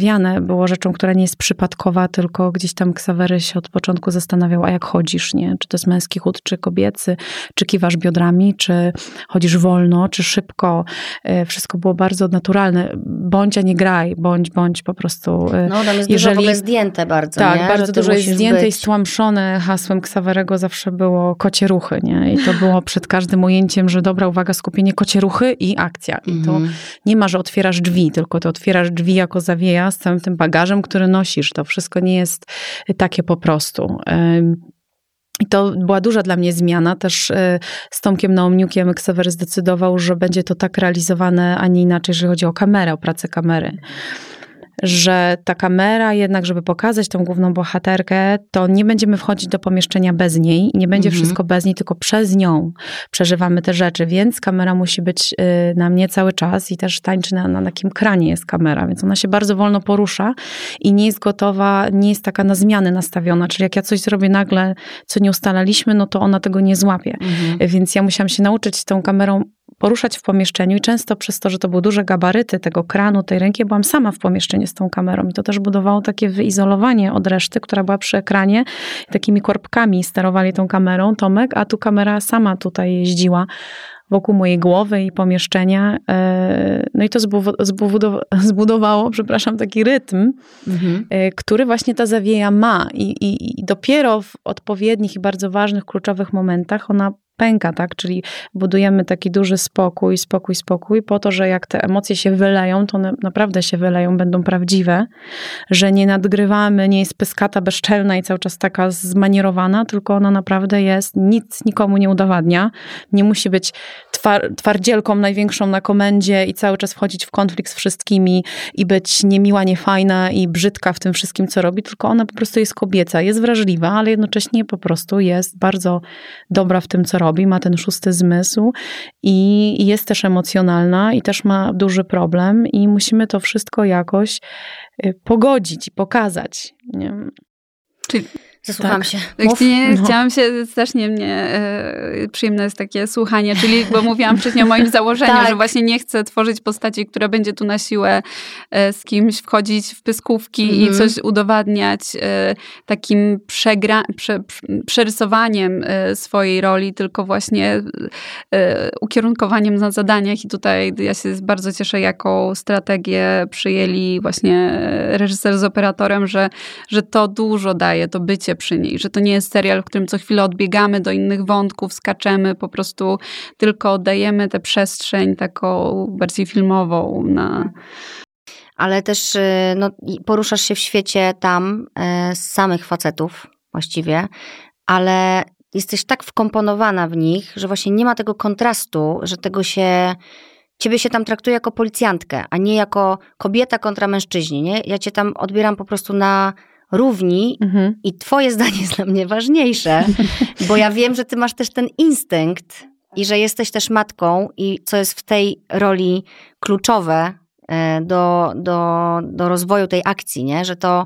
było rzeczą, która nie jest przypadkowa, tylko gdzieś tam Ksawery się od początku zastanawiał, a jak chodzisz, nie? Czy to jest męski chód, czy kobiecy, czy kiwasz biodrami, czy chodzisz wolno, czy szybko. E, wszystko było bardzo naturalne. Bądź, a nie graj, bądź, bądź po prostu. E, no, tam jest jeżeli, dużo zdjęte bardzo, Tak, nie? bardzo dużo jest zdjęte być. i stłamszone. Hasłem Ksawerego zawsze było kocie ruchy, nie? I to było przed każdym ujęciem, że dobra, uwaga, skupienie kocie ruchy i akcja. I to mhm. nie ma, że otwierasz drzwi, tylko to otwierasz drzwi jako zawieje z całym tym bagażem, który nosisz. To wszystko nie jest takie po prostu. I to była duża dla mnie zmiana. Też e, z Tomkiem Naomniukiem Xaver zdecydował, że będzie to tak realizowane, a nie inaczej, jeżeli chodzi o kamerę, o pracę kamery że ta kamera jednak, żeby pokazać tą główną bohaterkę, to nie będziemy wchodzić do pomieszczenia bez niej, nie będzie mhm. wszystko bez niej, tylko przez nią przeżywamy te rzeczy, więc kamera musi być y, na mnie cały czas i też tańczy na, na takim kranie jest kamera, więc ona się bardzo wolno porusza i nie jest gotowa, nie jest taka na zmiany nastawiona, czyli jak ja coś zrobię nagle, co nie ustalaliśmy, no to ona tego nie złapie. Mhm. Więc ja musiałam się nauczyć tą kamerą poruszać w pomieszczeniu i często przez to, że to były duże gabaryty tego kranu, tej ręki, byłam sama w pomieszczeniu z tą kamerą i to też budowało takie wyizolowanie od reszty, która była przy ekranie. Takimi korbkami sterowali tą kamerą Tomek, a tu kamera sama tutaj jeździła wokół mojej głowy i pomieszczenia. E, no i to zbudowało, przepraszam, taki rytm, mhm. E, który właśnie ta zawieja ma. I, i, I dopiero w odpowiednich i bardzo ważnych, kluczowych momentach ona pęka, tak? Czyli budujemy taki duży spokój, spokój, spokój, po to, że jak te emocje się wyleją, to one naprawdę się wyleją, będą prawdziwe, że nie nadgrywamy, nie jest pyskata bezczelna i cały czas taka zmanierowana, tylko ona naprawdę jest, nic nikomu nie udowadnia, nie musi być twar twardzielką największą na komendzie i cały czas wchodzić w konflikt z wszystkimi i być niemiła, niefajna i brzydka w tym wszystkim, co robi, tylko ona po prostu jest kobieca, jest wrażliwa, ale jednocześnie po prostu jest bardzo dobra w tym, co robi robi, ma ten szósty zmysł i jest też emocjonalna i też ma duży problem i musimy to wszystko jakoś y, pogodzić i pokazać. Nie? Czyli Zasłucham tak. się. Mów, nie, no. Chciałam się, strasznie mnie e, przyjemne jest takie słuchanie, czyli, bo mówiłam wcześniej o moim założeniu, tak. że właśnie nie chcę tworzyć postaci, która będzie tu na siłę e, z kimś wchodzić w pyskówki mm. i mhm. coś udowadniać e, takim przegra, prze, przerysowaniem swojej roli, tylko właśnie ukierunkowaniem na zadaniach i tutaj ja się bardzo cieszę, jaką strategię przyjęli właśnie reżyser z operatorem, że, że to dużo daje, to bycie przy niej, że to nie jest serial, w którym co chwilę odbiegamy do innych wątków, skaczemy, po prostu tylko oddajemy tę przestrzeń taką bardziej filmową na ale też y, no, poruszasz się w świecie tam y, z samych facetów właściwie, ale jesteś tak wkomponowana w nich, że właśnie nie ma tego kontrastu, że tego się. Ciebie się tam traktuje jako policjantkę, a nie jako kobieta kontra mężczyźni, nie? Ja cię tam odbieram po prostu na równi mhm. i twoje zdanie jest dla mnie ważniejsze, bo ja wiem, że ty masz też ten instynkt i że jesteś też matką i co jest w tej roli kluczowe e, do, do, do rozwoju tej akcji, nie? że to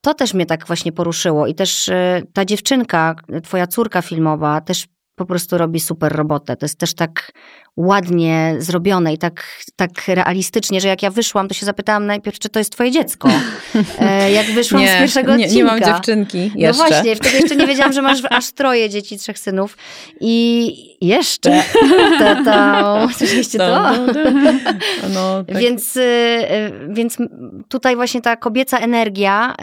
to też mnie tak właśnie poruszyło i też e, ta dziewczynka, twoja córka filmowa też po prostu robi super robotę. To jest też tak ładnie zrobione i tak, tak realistycznie, że jak ja wyszłam, to się zapytałam najpierw, czy to jest twoje dziecko. E, jak wyszłam nie, z pierwszego nie, odcinka. Nie mam dziewczynki no jeszcze. No właśnie, wtedy jeszcze nie wiedziałam, że masz aż troje dzieci, trzech synów. I, jeszcze. Ta, ta, słyszeliście to? No, tak. Więc, y, y, więc tutaj właśnie ta kobieca energia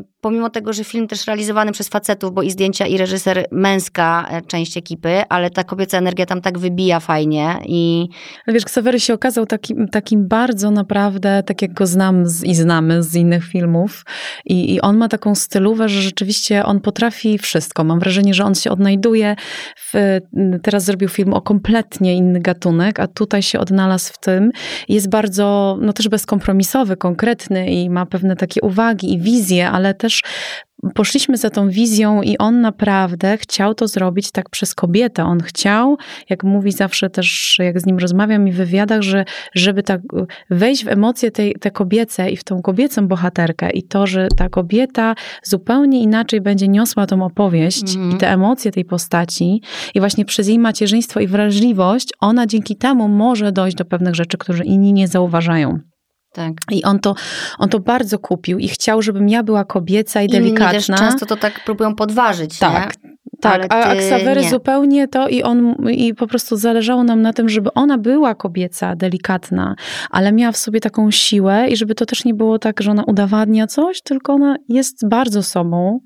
y, pomimo tego, że film też realizowany przez facetów, bo i zdjęcia, i reżyser męska e, część ekipy, ale ta kobieca energia tam tak wybija fajnie i... Ale wiesz, Ksawery się okazał takim, takim bardzo naprawdę, tak jak go znam z, i znamy z innych filmów I, i on ma taką stylówę, że rzeczywiście on potrafi wszystko. Mam wrażenie, że on się odnajduje w, teraz zrobił film o kompletnie inny gatunek, a tutaj się odnalazł w tym. Jest bardzo, no też bezkompromisowy, konkretny i ma pewne takie uwagi i wizje, ale też poszliśmy za tą wizją i on naprawdę chciał to zrobić tak przez kobietę. On chciał, jak mówi zawsze też, jak z nim rozmawiam i w wywiadach, że żeby tak wejść w emocje tej, te kobiece i w tą kobiecą bohaterkę i to, że ta kobieta zupełnie inaczej będzie niosła tą opowieść i te emocje tej postaci i właśnie przez jej macierzyństwo i wrażliwość, ona dzięki temu może dojść do pewnych rzeczy, które inni nie zauważają. Tak. I on to, on to bardzo kupił i chciał, żebym ja była kobieca i delikatna. Inni też często to tak próbują podważyć, Tak, nie? Tak, a Aksawery zupełnie to i on i po prostu zależało nam na tym, żeby ona była kobieca, delikatna, ale miała w sobie taką siłę i żeby to też nie było tak, że ona udowadnia coś, tylko ona jest bardzo sobą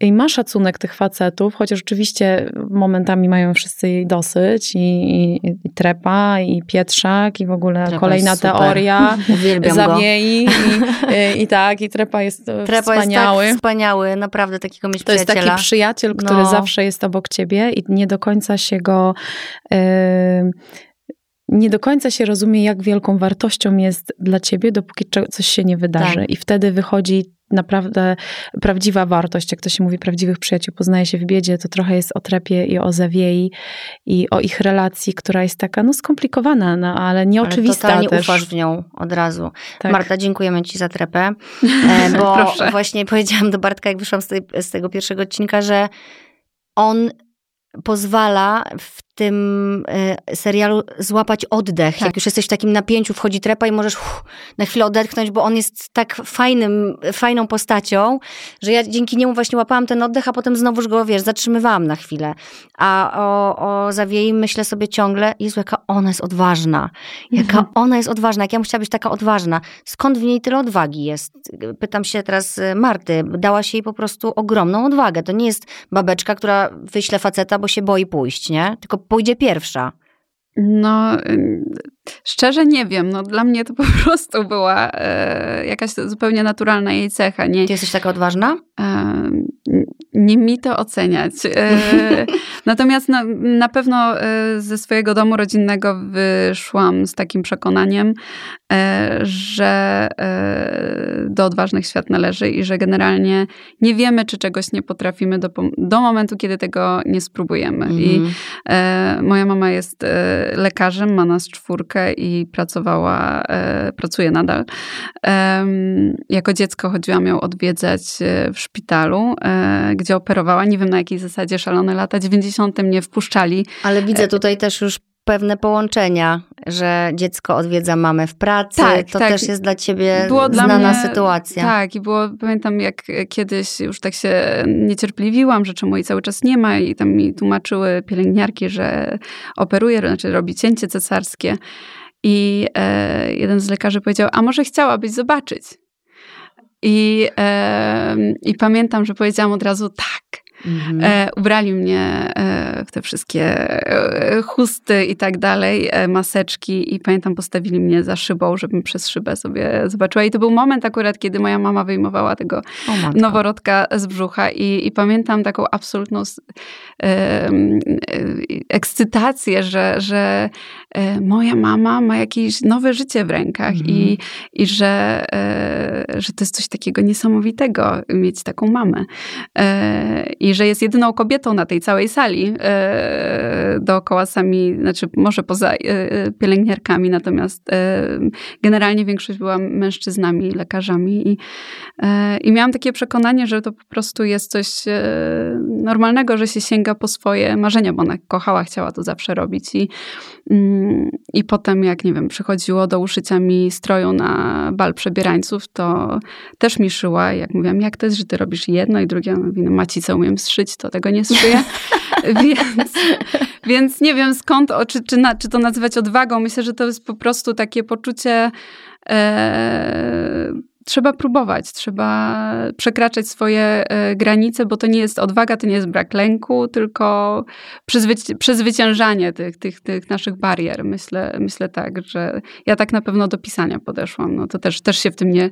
i ma szacunek tych facetów, chociaż oczywiście momentami mają wszyscy jej dosyć i, i, i trepa, i Pietrzak, i w ogóle trepa kolejna teoria. Zawiei i, i, i, tak, i trepa jest trepa wspaniały. jest tak wspaniały, naprawdę takiego mieć To przyjaciela. jest taki przyjaciel, który no zawsze jest obok ciebie i nie do końca się go. Yy, nie do końca się rozumie, jak wielką wartością jest dla ciebie, dopóki coś się nie wydarzy. Tak. I wtedy wychodzi naprawdę prawdziwa wartość. Jak to się mówi, prawdziwych przyjaciół poznaje się w biedzie, to trochę jest o trepie i o zawiei i o ich relacji, która jest taka no skomplikowana, no, ale nieoczywista ale też. ufasz w nią od razu. Tak. Marta, dziękujemy ci za trepę, e, bo właśnie powiedziałam do Bartka, jak wyszłam z, tej, z tego pierwszego odcinka, że on pozwala w tym y, serialu złapać oddech. Tak. Jak już jesteś w takim napięciu, wchodzi trepa i możesz uff, na chwilę odetchnąć, bo on jest tak fajnym, fajną postacią, że ja dzięki niemu właśnie łapałam ten oddech, a potem znowuż go, wiesz, zatrzymywałam na chwilę. A o, o Zawiei myślę sobie ciągle, Jezu, jaka ona jest odważna. Jaka mhm. ona jest odważna. Jak ja bym chciała być taka odważna. Skąd w niej tyle odwagi jest? Pytam się teraz y, Marty. Dała się jej po prostu ogromną odwagę. To nie jest babeczka, która wyśle faceta, bo się boi pójść, nie? Tylko pójdzie pierwsza? No, szczerze nie wiem. No, dla mnie to po prostu była e, jakaś zupełnie naturalna jej cecha. Nie, Ty jesteś taka odważna? E, nie mi to oceniać. E, natomiast na, na pewno e, ze swojego domu rodzinnego wyszłam z takim przekonaniem, e, że do odważnych świat należy i że generalnie nie wiemy, czy czegoś nie potrafimy do, do momentu, kiedy tego nie spróbujemy. Mhm. I moja mama jest lekarzem, ma nas czwórkę i pracowała, pracuje nadal. Jako dziecko chodziłam ją odwiedzać w szpitalu, gdzie operowała. Nie wiem na jakiej zasadzie szalone lata 90. mnie wpuszczali. Ale widzę e, tutaj też już pewne połączenia, że dziecko odwiedza mamę w pracy. Tak, to tak. też jest dla ciebie było znana dla mnie, sytuacja. Tak, i było, pamiętam jak kiedyś już tak się niecierpliwiłam, że czemu jej cały czas nie ma i tam mi tłumaczyły pielęgniarki, że operuje, znaczy robi cięcie cesarskie. I e, jeden z lekarzy powiedział, a może chciałabyś zobaczyć? I, e, I pamiętam, że powiedziałam od razu tak. Mhm. E, ubrali mnie e, w te wszystkie e, chusty i tak dalej, e, maseczki i pamiętam postawili mnie za szybą, żebym przez szybę sobie zobaczyła. I to był moment akurat, kiedy moja mama wyjmowała tego noworodka z brzucha i, i pamiętam taką absolutną e, ekscytację, że, że moja mama ma jakieś nowe życie w rękach mhm. i, i że, że to jest coś takiego niesamowitego mieć taką mamę. I i że jest jedyną kobietą na tej całej sali e, dookoła sami, znaczy może poza e, pielęgniarkami, natomiast e, generalnie większość była mężczyznami, lekarzami i, e, i miałam takie przekonanie, że to po prostu jest coś e, normalnego, że się sięga po swoje marzenia, bo ona kochała, chciała to zawsze robić i, mm, i potem jak, nie wiem, przychodziło do uszycia mi stroju na bal przebierańców, to też mi szyła, jak mówiłam, jak to jest, że ty robisz jedno i drugie, ja mówię, no macicę umiem szyć, to tego nie zszyję. Więc, więc nie wiem skąd, czy, czy, na, czy to nazywać odwagą. Myślę, że to jest po prostu takie poczucie e, trzeba próbować, trzeba przekraczać swoje e, granice, bo to nie jest odwaga, to nie jest brak lęku, tylko przezwyciężanie tych, tych, tych naszych barier. Myślę, myślę tak, że ja tak na pewno do pisania podeszłam. No to też, też się w tym nie,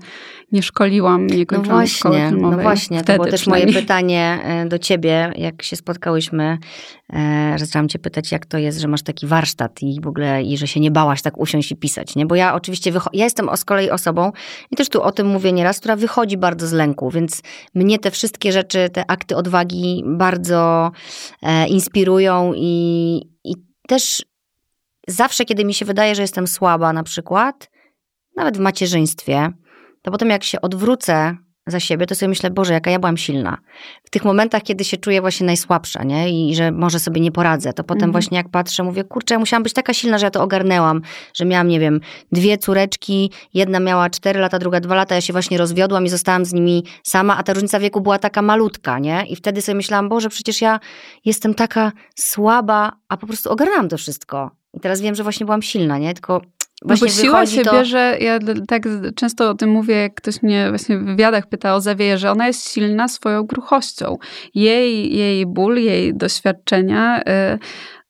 nie szkoliłam, nie no kończyłam no właśnie, szkoły filmowej. No właśnie, Wtedy to było też moje pytanie e, do ciebie, jak się spotkałyśmy, e, że zaczęłam cię pytać, jak to jest, że masz taki warsztat i w ogóle, i że się nie bałaś tak usiąść i pisać, nie? Bo ja oczywiście, ja jestem z kolei osobą i też tu o tym tym mówię nieraz, która wychodzi bardzo z lęku, więc mnie te wszystkie rzeczy, te akty odwagi bardzo e, inspirują i, i też zawsze, kiedy mi się wydaje, że jestem słaba na przykład, nawet w macierzyństwie, to potem jak się odwrócę za siebie, to sobie myślę, Boże, jaka ja byłam silna. W tych momentach, kiedy się czuję właśnie najsłabsza, nie? I że może sobie nie poradzę, to potem mhm. właśnie jak patrzę, mówię, kurczę, ja musiałam być taka silna, że ja to ogarnęłam, że miałam, nie wiem, dwie córeczki, jedna miała cztery lata, druga dwa lata, ja się właśnie rozwiodłam i zostałam z nimi sama, a ta różnica wieku była taka malutka, nie? I wtedy sobie myślałam, Boże, przecież ja jestem taka słaba, a po prostu ogarnęłam to wszystko. I teraz wiem, że właśnie byłam silna, nie? Tylko Właśnie no bo siła się to... bierze, ja tak często o tym mówię, jak ktoś mnie właśnie w wywiadach pyta o Zawieję, że ona jest silna swoją gruchością. Jej, jej ból, jej doświadczenia... Yy,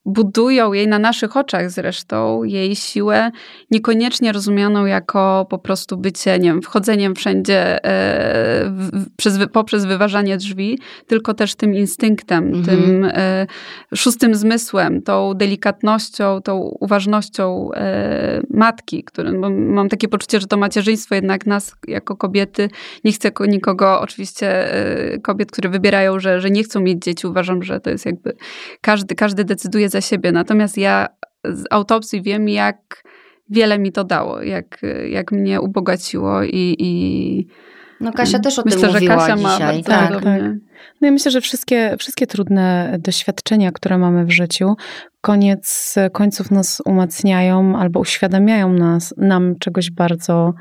budują jej na naszych oczach zresztą, jej siłę niekoniecznie rozumianą jako po prostu bycie, nie wiem, wchodzeniem wszędzie e, w, przez, poprzez wyważanie drzwi, tylko też tym instynktem, mhm. tym e, szóstym zmysłem, tą delikatnością, tą uważnością e, matki, którym, bo mam takie poczucie, że to macierzyństwo jednak nas jako kobiety, nie chcę nikogo, oczywiście e, kobiet, które wybierają, że, że nie chcą mieć dzieci, uważam, że to jest jakby każdy, każdy decyduje za siebie. Natomiast ja z autopsji wiem, jak wiele mi to dało, jak, jak mnie ubogaciło i, i no Kasia też o myślę, tym mówiła że Kasia dzisiaj. Ma tak, tak. No i myślę, że wszystkie, wszystkie trudne doświadczenia, które mamy w życiu, koniec końców nas umacniają albo uświadamiają nas, nam czegoś bardzo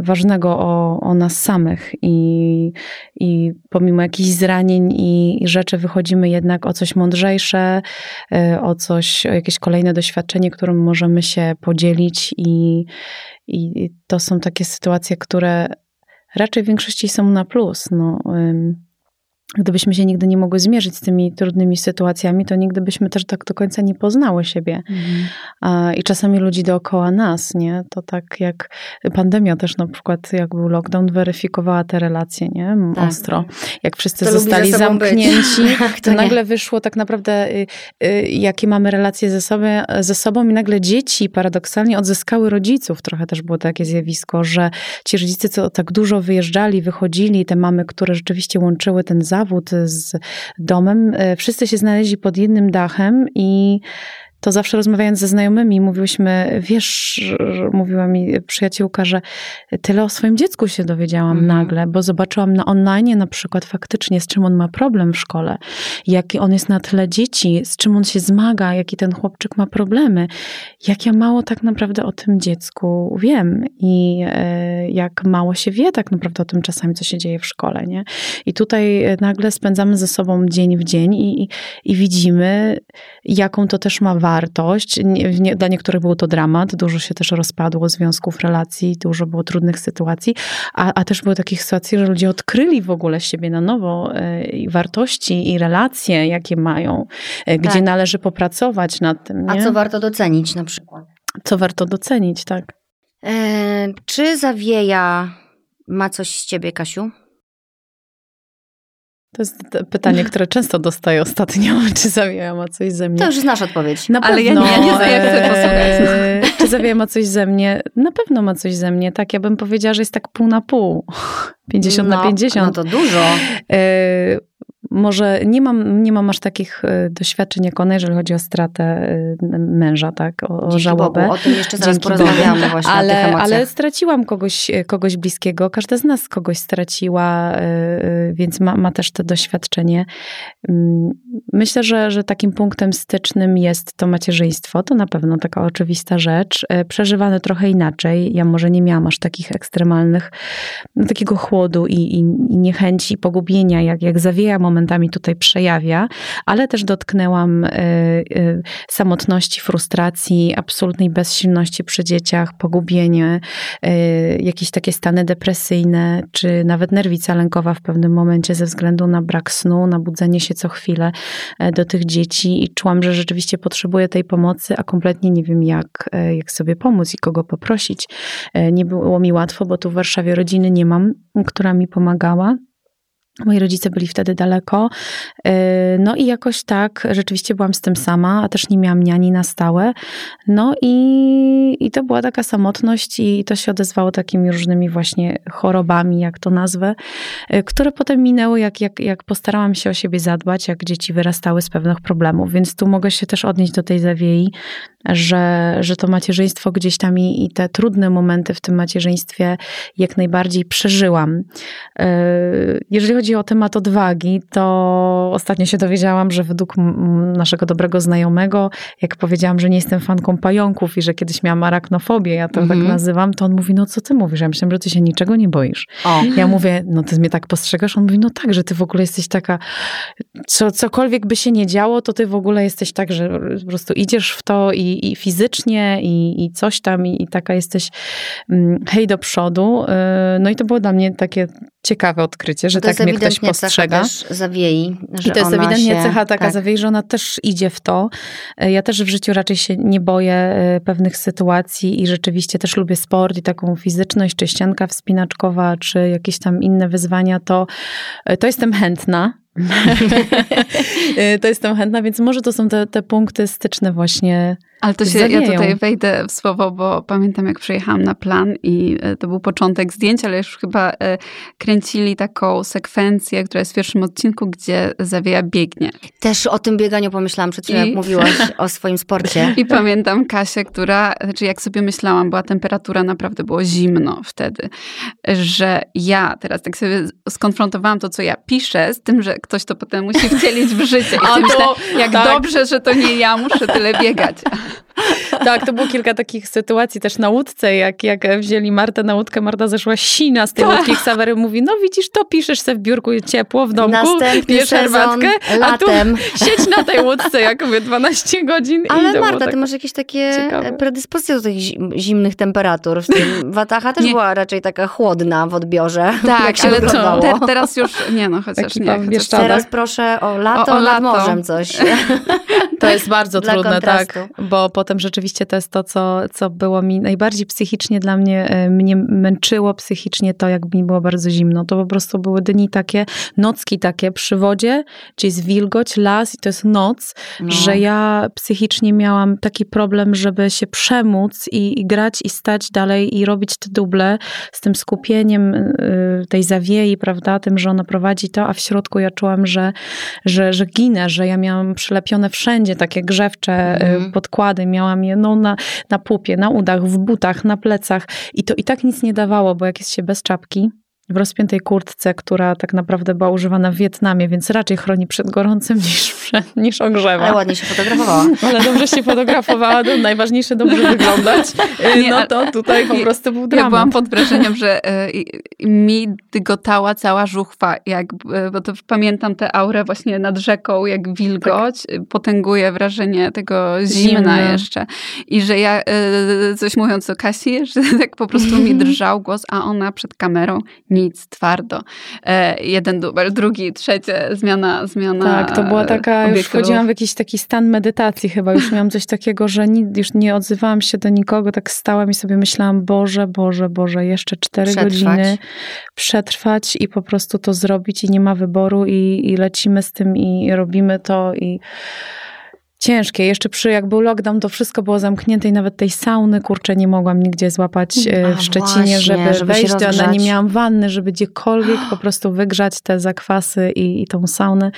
ważnego o, o nas samych i, i pomimo jakichś zranień i, i, rzeczy wychodzimy jednak o coś mądrzejsze, e, o coś, o jakieś kolejne doświadczenie, którym możemy się podzielić i, i to są takie sytuacje, które raczej w większości są na plus. No, gdybyśmy się nigdy nie mogły zmierzyć z tymi trudnymi sytuacjami, to nigdy byśmy też tak do końca nie poznały siebie. Mhm. I czasami ludzi dookoła nas, nie? To tak jak pandemia też na przykład, jak był lockdown, weryfikowała te relacje, nie? Tak. Ostro. Jak wszyscy to zostali zamknięci, tak, to, to nagle wyszło tak naprawdę, y, y, jakie mamy relacje ze, sobie, ze sobą i nagle dzieci paradoksalnie odzyskały rodziców. Trochę też było takie zjawisko, że ci rodzice, co tak dużo wyjeżdżali, wychodzili, te mamy, które rzeczywiście łączyły ten zawód, zawód z domem, e, wszyscy się znaleźli pod jednym dachem i to zawsze rozmawiając ze znajomymi, mówiłyśmy, wiesz, mówiła mi przyjaciółka, że tyle o swoim dziecku się dowiedziałam mhm. nagle, bo zobaczyłam na online na przykład faktycznie, z czym on ma problem w szkole, jaki on jest na tle dzieci, z czym on się zmaga, jaki ten chłopczyk ma problemy, jak ja mało tak naprawdę o tym dziecku wiem i e, jak mało się wie tak naprawdę o tym czasami, co się dzieje w szkole, nie? I tutaj nagle spędzamy ze sobą dzień w dzień i, i, i widzimy, jaką to też ma wartość, wartość. Nie, dla niektórych był to dramat, dużo się też rozpadło związków, relacji, dużo było trudnych sytuacji, a, a też były takich sytuacji, że ludzie odkryli w ogóle siebie na nowo e, i wartości i relacje, jakie mają, e, gdzie tak. należy popracować nad tym. Nie? A co warto docenić na przykład? Co warto docenić, tak. E, czy zawieja ma coś z ciebie, Kasiu? To jest pytanie, które często dostaję ostatnio, czy Zawieja ma coś ze mnie. To już znasz odpowiedź. Na Ale pewno, ja nie, nie, posłuchać. Czy Zawieja ma coś ze mnie? Na pewno ma coś ze mnie. Tak, ja bym powiedziała, że jest tak pół na pół. 50 no, na 50. No to dużo. E, może nie mam, nie mam aż takich e, doświadczeń jak ona, jeżeli chodzi o stratę e, męża, tak, o, o żałobę. Bogu. O tym jeszcze zaraz Dzięki porozmawiamy Bogu. właśnie ale, ale straciłam kogoś, e, kogoś bliskiego, każda z nas kogoś straciła, więc ma, ma też to doświadczenie. Mm, myślę, że, że takim punktem stycznym jest to macierzyństwo, to na pewno taka oczywista rzecz, przeżywane trochę inaczej. Ja może nie miałam aż takich ekstremalnych, no, takiego chłodu i, i, i niechęci, i pogubienia, jak, jak zawieja moment momentami tutaj przejawia, ale też dotknęłam samotności, frustracji, absolutnej bezsilności przy dzieciach, pogubienie, jakieś takie stany depresyjne, czy nawet nerwica lękowa w pewnym momencie ze względu na brak snu, na budzenie się co chwilę do tych dzieci i czułam, że rzeczywiście potrzebuję tej pomocy, a kompletnie nie wiem jak, jak sobie pomóc i kogo poprosić. Nie było mi łatwo, bo tu w Warszawie rodziny nie mam, która mi pomagała. Moi rodzice byli wtedy daleko. E, no i jakoś tak, rzeczywiście byłam z tym sama, a też nie miałam niani na stałe. No i, i to była taka samotność i to się odezwało takimi różnymi właśnie chorobami, jak to nazwę, e, które potem minęły, jak, jak, jak postarałam się o siebie zadbać, jak dzieci wyrastały z pewnych problemów. Więc tu mogę się też odnieść do tej zawiei, że, że to macierzyństwo gdzieś tam i, i te trudne momenty w tym macierzyństwie jak najbardziej przeżyłam. E, jeżeli chodzi o temat odwagi, to ostatnio się dowiedziałam, że według naszego dobrego znajomego, jak powiedziałam, że nie jestem fanką pająków i że kiedyś miałam arachnofobię, ja to tak mhm. nazywam, to on mówi, no co ty mówisz? Ja myślałam, że ty się niczego nie boisz. O. Ja mówię, no ty mnie tak postrzegasz? On mówi, no tak, że ty w ogóle jesteś taka, co, cokolwiek by się nie działo, to ty w ogóle jesteś tak, że po prostu idziesz w to i i, fizycznie, i, i coś tam, i, i taka jesteś mm, hej do przodu. Y, no i to było dla mnie takie ciekawe odkrycie, że tak mnie ktoś postrzega. To też zawiei. Że I to jest ewidentnie się, cecha taka tak. zawiei, że ona też idzie w to. Y, ja też w życiu raczej się nie boję y, pewnych sytuacji i rzeczywiście też lubię sport i taką fizyczność, czy ścianka wspinaczkowa, czy jakieś tam inne wyzwania, to, to jestem chętna. to jestem chętna, więc może to są te, te punkty styczne właśnie ale to się, ja tutaj wejdę w słowo, bo pamiętam jak przyjechałam na plan i e, to był początek zdjęć, ale już chyba e, kręcili taką sekwencję, która jest w pierwszym odcinku, gdzie Zawieja biegnie. Też o tym bieganiu pomyślałam przed chwilą, I... jak mówiłaś o swoim sporcie. I pamiętam Kasię, która, znaczy jak sobie myślałam, była temperatura, naprawdę było zimno wtedy, że ja teraz tak sobie skonfrontowałam to, co ja piszę, z tym, że ktoś to potem musi wcielić w życie. I A to, myślę, jak tak. dobrze, że to nie ja muszę tyle biegać. Tak, to było kilka takich sytuacji też na łódce, jak, jak wzięli Martę na łódkę, Marta zeszła sina z tej tak. łódki, Ksawery mówi, no widzisz, to piszesz sobie w biurku ciepło w domku, pijesz herbatkę, latem. a tu siedź na tej łódce, jak mówię, 12 godzin. Ale Marta, tak ty masz jakieś takie ciekawe. predyspozycje do tych zimnych temperatur. W tym Wataha też nie. była raczej taka chłodna w odbiorze. Tak, ale to, te, teraz już, nie no, chociaż nie. Chociaż teraz proszę o lato o, o nad lato. morzem coś. To jest bardzo trudne, tak, bo potem rzeczywiście to jest to, co, co było mi najbardziej psychicznie dla mnie, e, mnie męczyło psychicznie to, jak mi było bardzo zimno. To po prostu były dni takie, nocki takie przy wodzie, gdzie jest wilgoć, las i to jest noc, no. że ja psychicznie miałam taki problem, żeby się przemóc i, i grać i stać dalej i robić te duble z tym skupieniem y, tej zawiei, prawda, tym, że ona prowadzi to, a w środku ja czułam, że, że, że ginę, że ja miałam przylepione wszędzie takie grzewcze mm. podkłady, miałam je no, na, na pupie, na udach, w butach, na plecach i to i tak nic nie dawało, bo jak jest się bez czapki, w rozpiętej kurtce, która tak naprawdę była używana w Wietnamie, więc raczej chroni przed gorącym niż, niż ogrzewa. Ale ładnie się fotografowała. Ale dobrze się fotografowała, to najważniejsze dobrze wyglądać. Nie, no to tutaj po prostu był dramat. Ja byłam pod wrażeniem, że y, mi dygotała cała żuchwa, jak, y, bo to pamiętam tę aurę właśnie nad rzeką, jak wilgoć tak. potęguje wrażenie tego zimna Zimne. jeszcze. I że ja y, coś mówiąc o Kasi, że tak po prostu mi drżał głos, a ona przed kamerą nic, twardo. E, jeden dubel, drugi, trzecie, zmiana, zmiana. Tak, to była taka, już wchodziłam w jakiś taki stan medytacji chyba, już miałam coś takiego, że już nie odzywałam się do nikogo, tak stałam i sobie myślałam, Boże, Boże, Boże, jeszcze cztery przetrwać. godziny przetrwać i po prostu to zrobić i nie ma wyboru i, i lecimy z tym i robimy to i ciężkie. Jeszcze przy, jak był lockdown, to wszystko było zamknięte i nawet tej sauny, kurczę, nie mogłam nigdzie złapać e, w A, Szczecinie, właśnie, żeby, żeby wejść do niej. Nie miałam wanny, żeby gdziekolwiek po prostu wygrzać te zakwasy i, i tą saunę.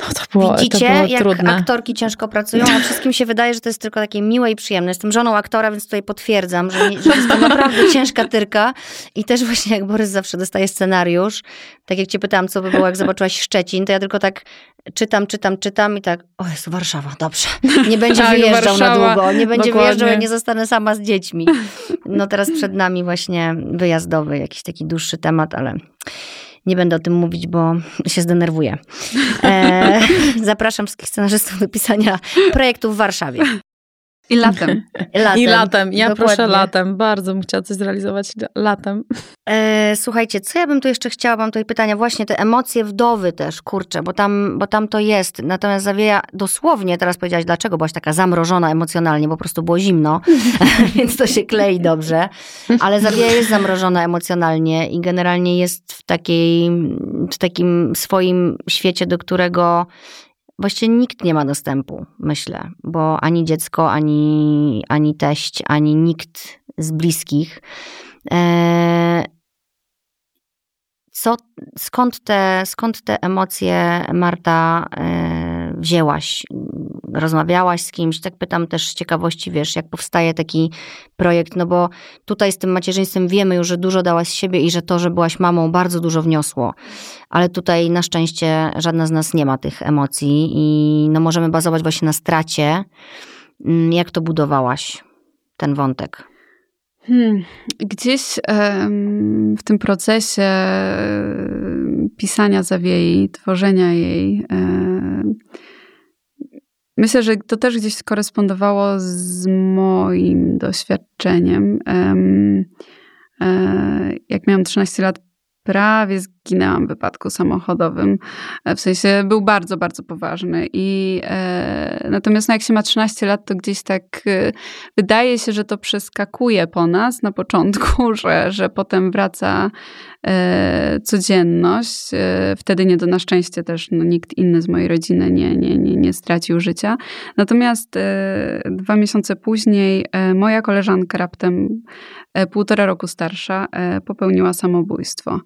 No to było, Widzicie, to było jak trudne. aktorki ciężko pracują, a wszystkim się wydaje, że to jest tylko takie miłe i przyjemne. Jestem żoną aktora, więc tutaj potwierdzam, że, że jest to naprawdę ciężka tyrka. I też właśnie jak Borys zawsze dostaje scenariusz, tak jak cię pytałam, co by było, jak zobaczyłaś Szczecin, to ja tylko tak czytam, czytam, czytam i tak, o jest Warszawa, dobrze. Nie będzie tak, wyjeżdżał Warszawa, na długo, nie będzie dokładnie. wyjeżdżał, jak nie zostanę sama z dziećmi. No teraz przed nami właśnie wyjazdowy, jakiś taki dłuższy temat, ale Nie będę o tym mówić, bo się zdenerwuję. E, zapraszam wszystkich scenarzystów do pisania projektów w Warszawie. I latem. latem. I latem. Ja Dokładnie. proszę latem. Bardzo bym chciała coś zrealizować latem. E, słuchajcie, co ja bym tu jeszcze chciała, mam tutaj pytania, właśnie te emocje wdowy też, kurczę, bo tam, bo tam to jest. Natomiast Zawieja dosłownie, teraz powiedziałaś dlaczego, byłaś taka zamrożona emocjonalnie, bo po prostu było zimno, więc to się klei dobrze. Ale Zawieja jest zamrożona emocjonalnie i generalnie jest w takiej, w takim swoim świecie, do którego właściwie nikt nie ma dostępu, myślę, bo ani dziecko, ani, ani teść, ani nikt z bliskich. E, co, skąd, te, skąd te emocje, Marta, e, wzięłaś? Rozmawiałaś z kimś? Tak pytam też z ciekawości, wiesz, jak powstaje taki projekt, no bo tutaj z tym macierzyństwem wiemy już, że dużo dałaś z siebie i że to, że byłaś mamą, bardzo dużo wniosło. Ale tutaj na szczęście żadna z nas nie ma tych emocji i no możemy bazować właśnie na stracie. Mm, Jak to budowałaś, ten wątek? Hmm. Gdzieś w tym procesie pisania Zawiei, tworzenia jej, myślę, że to też gdzieś korespondowało z moim doświadczeniem. Em, e, Jak miałam 13 lat, prawie zginęłam w wypadku samochodowym. E, W sensie był bardzo, bardzo poważny. I e, natomiast no jak się ma 13 lat, to gdzieś tak e, wydaje się, że to przeskakuje po nas na początku, że, że potem wraca e, codzienność. E, wtedy nie do na szczęście też no, nikt inny z mojej rodziny nie, nie, nie, nie stracił życia. Natomiast e, dwa miesiące później moja koleżanka raptem półtora roku starsza popełniła samobójstwo.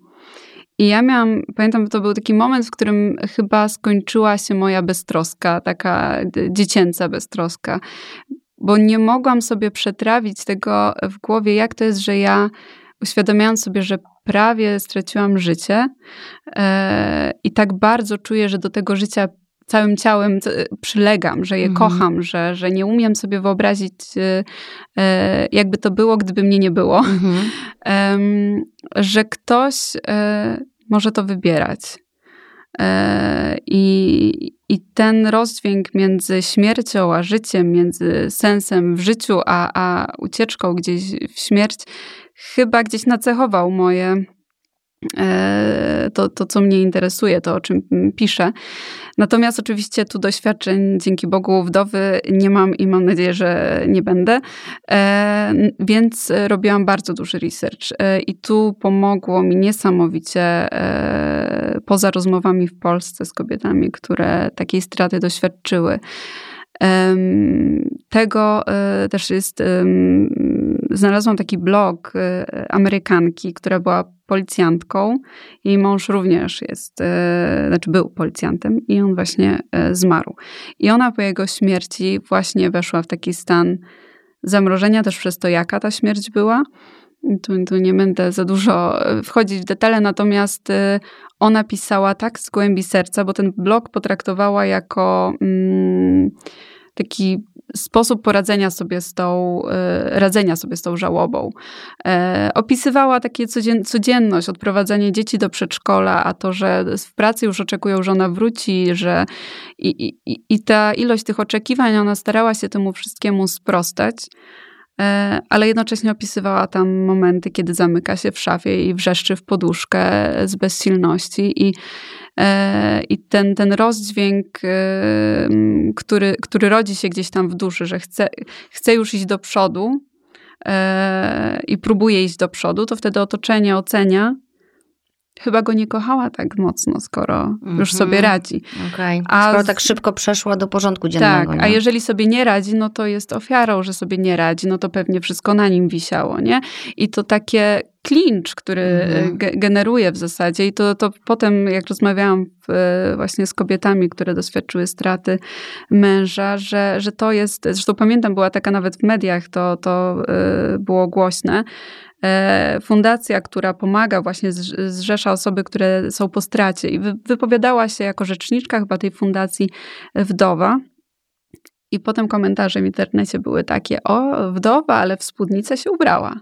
I ja miałam, pamiętam, to był taki moment, w którym chyba skończyła się moja beztroska, taka dziecięca beztroska, bo nie mogłam sobie przetrawić tego w głowie, jak to jest, że ja uświadamiając sobie, że prawie straciłam życie e, i tak bardzo czuję, że do tego życia całym ciałem przylegam, że je Mhm. kocham, że, że nie umiem sobie wyobrazić, e, e, jakby to było, gdyby mnie nie było em, że ktoś e, może to wybierać. E, I, I ten rozdźwięk między śmiercią a życiem, między sensem w życiu a, a ucieczką gdzieś w śmierć, chyba gdzieś nacechował moje. E, To, to, co mnie interesuje, to o czym piszę. Natomiast oczywiście tu doświadczeń, dzięki Bogu, wdowy nie mam i mam nadzieję, że nie będę. E, więc robiłam bardzo duży research e, i tu pomogło mi niesamowicie poza rozmowami w Polsce z kobietami, które takiej straty doświadczyły. Tego też jest. Znalazłam taki blog e, Amerykanki, która była policjantką. Jej mąż również jest, e, znaczy był policjantem i on właśnie e, zmarł. I ona po jego śmierci właśnie weszła w taki stan zamrożenia, też przez to, jaka ta śmierć była. Tu, tu nie będę za dużo wchodzić w detale, natomiast ona pisała tak z głębi serca, bo ten blog potraktowała jako mm, taki sposób poradzenia sobie z tą, e, radzenia sobie z tą żałobą. E, opisywała takie codzien, codzienność, odprowadzanie dzieci do przedszkola, a to, że w pracy już oczekują, że ona wróci, że i, i, i ta ilość tych oczekiwań, ona starała się temu wszystkiemu sprostać ale jednocześnie opisywała tam momenty, kiedy zamyka się w szafie i wrzeszczy w poduszkę z bezsilności i, e, i ten, ten rozdźwięk, e, który, który rodzi się gdzieś tam w duszy, że chce, chce już iść do przodu e, i próbuje iść do przodu, to wtedy otoczenie ocenia, chyba go nie kochała tak mocno, skoro już Mhm. sobie radzi. Okej. A Skoro tak szybko przeszła do porządku dziennego. Tak, a nie? jeżeli sobie nie radzi, no to jest ofiarą, że sobie nie radzi, no to pewnie wszystko na nim wisiało, nie? I to takie klincz, który Mhm. ge- generuje w zasadzie i to, to potem, jak rozmawiałam w, właśnie z kobietami, które doświadczyły straty męża, że, że to jest, zresztą pamiętam, była taka nawet w mediach, to, to y, było głośne, fundacja, która pomaga właśnie, zrz- zrzesza osoby, które są po stracie i wy, wypowiadała się jako rzeczniczka chyba tej fundacji wdowa. i potem komentarze w internecie były takie, o, wdowa, ale w spódnicę się ubrała,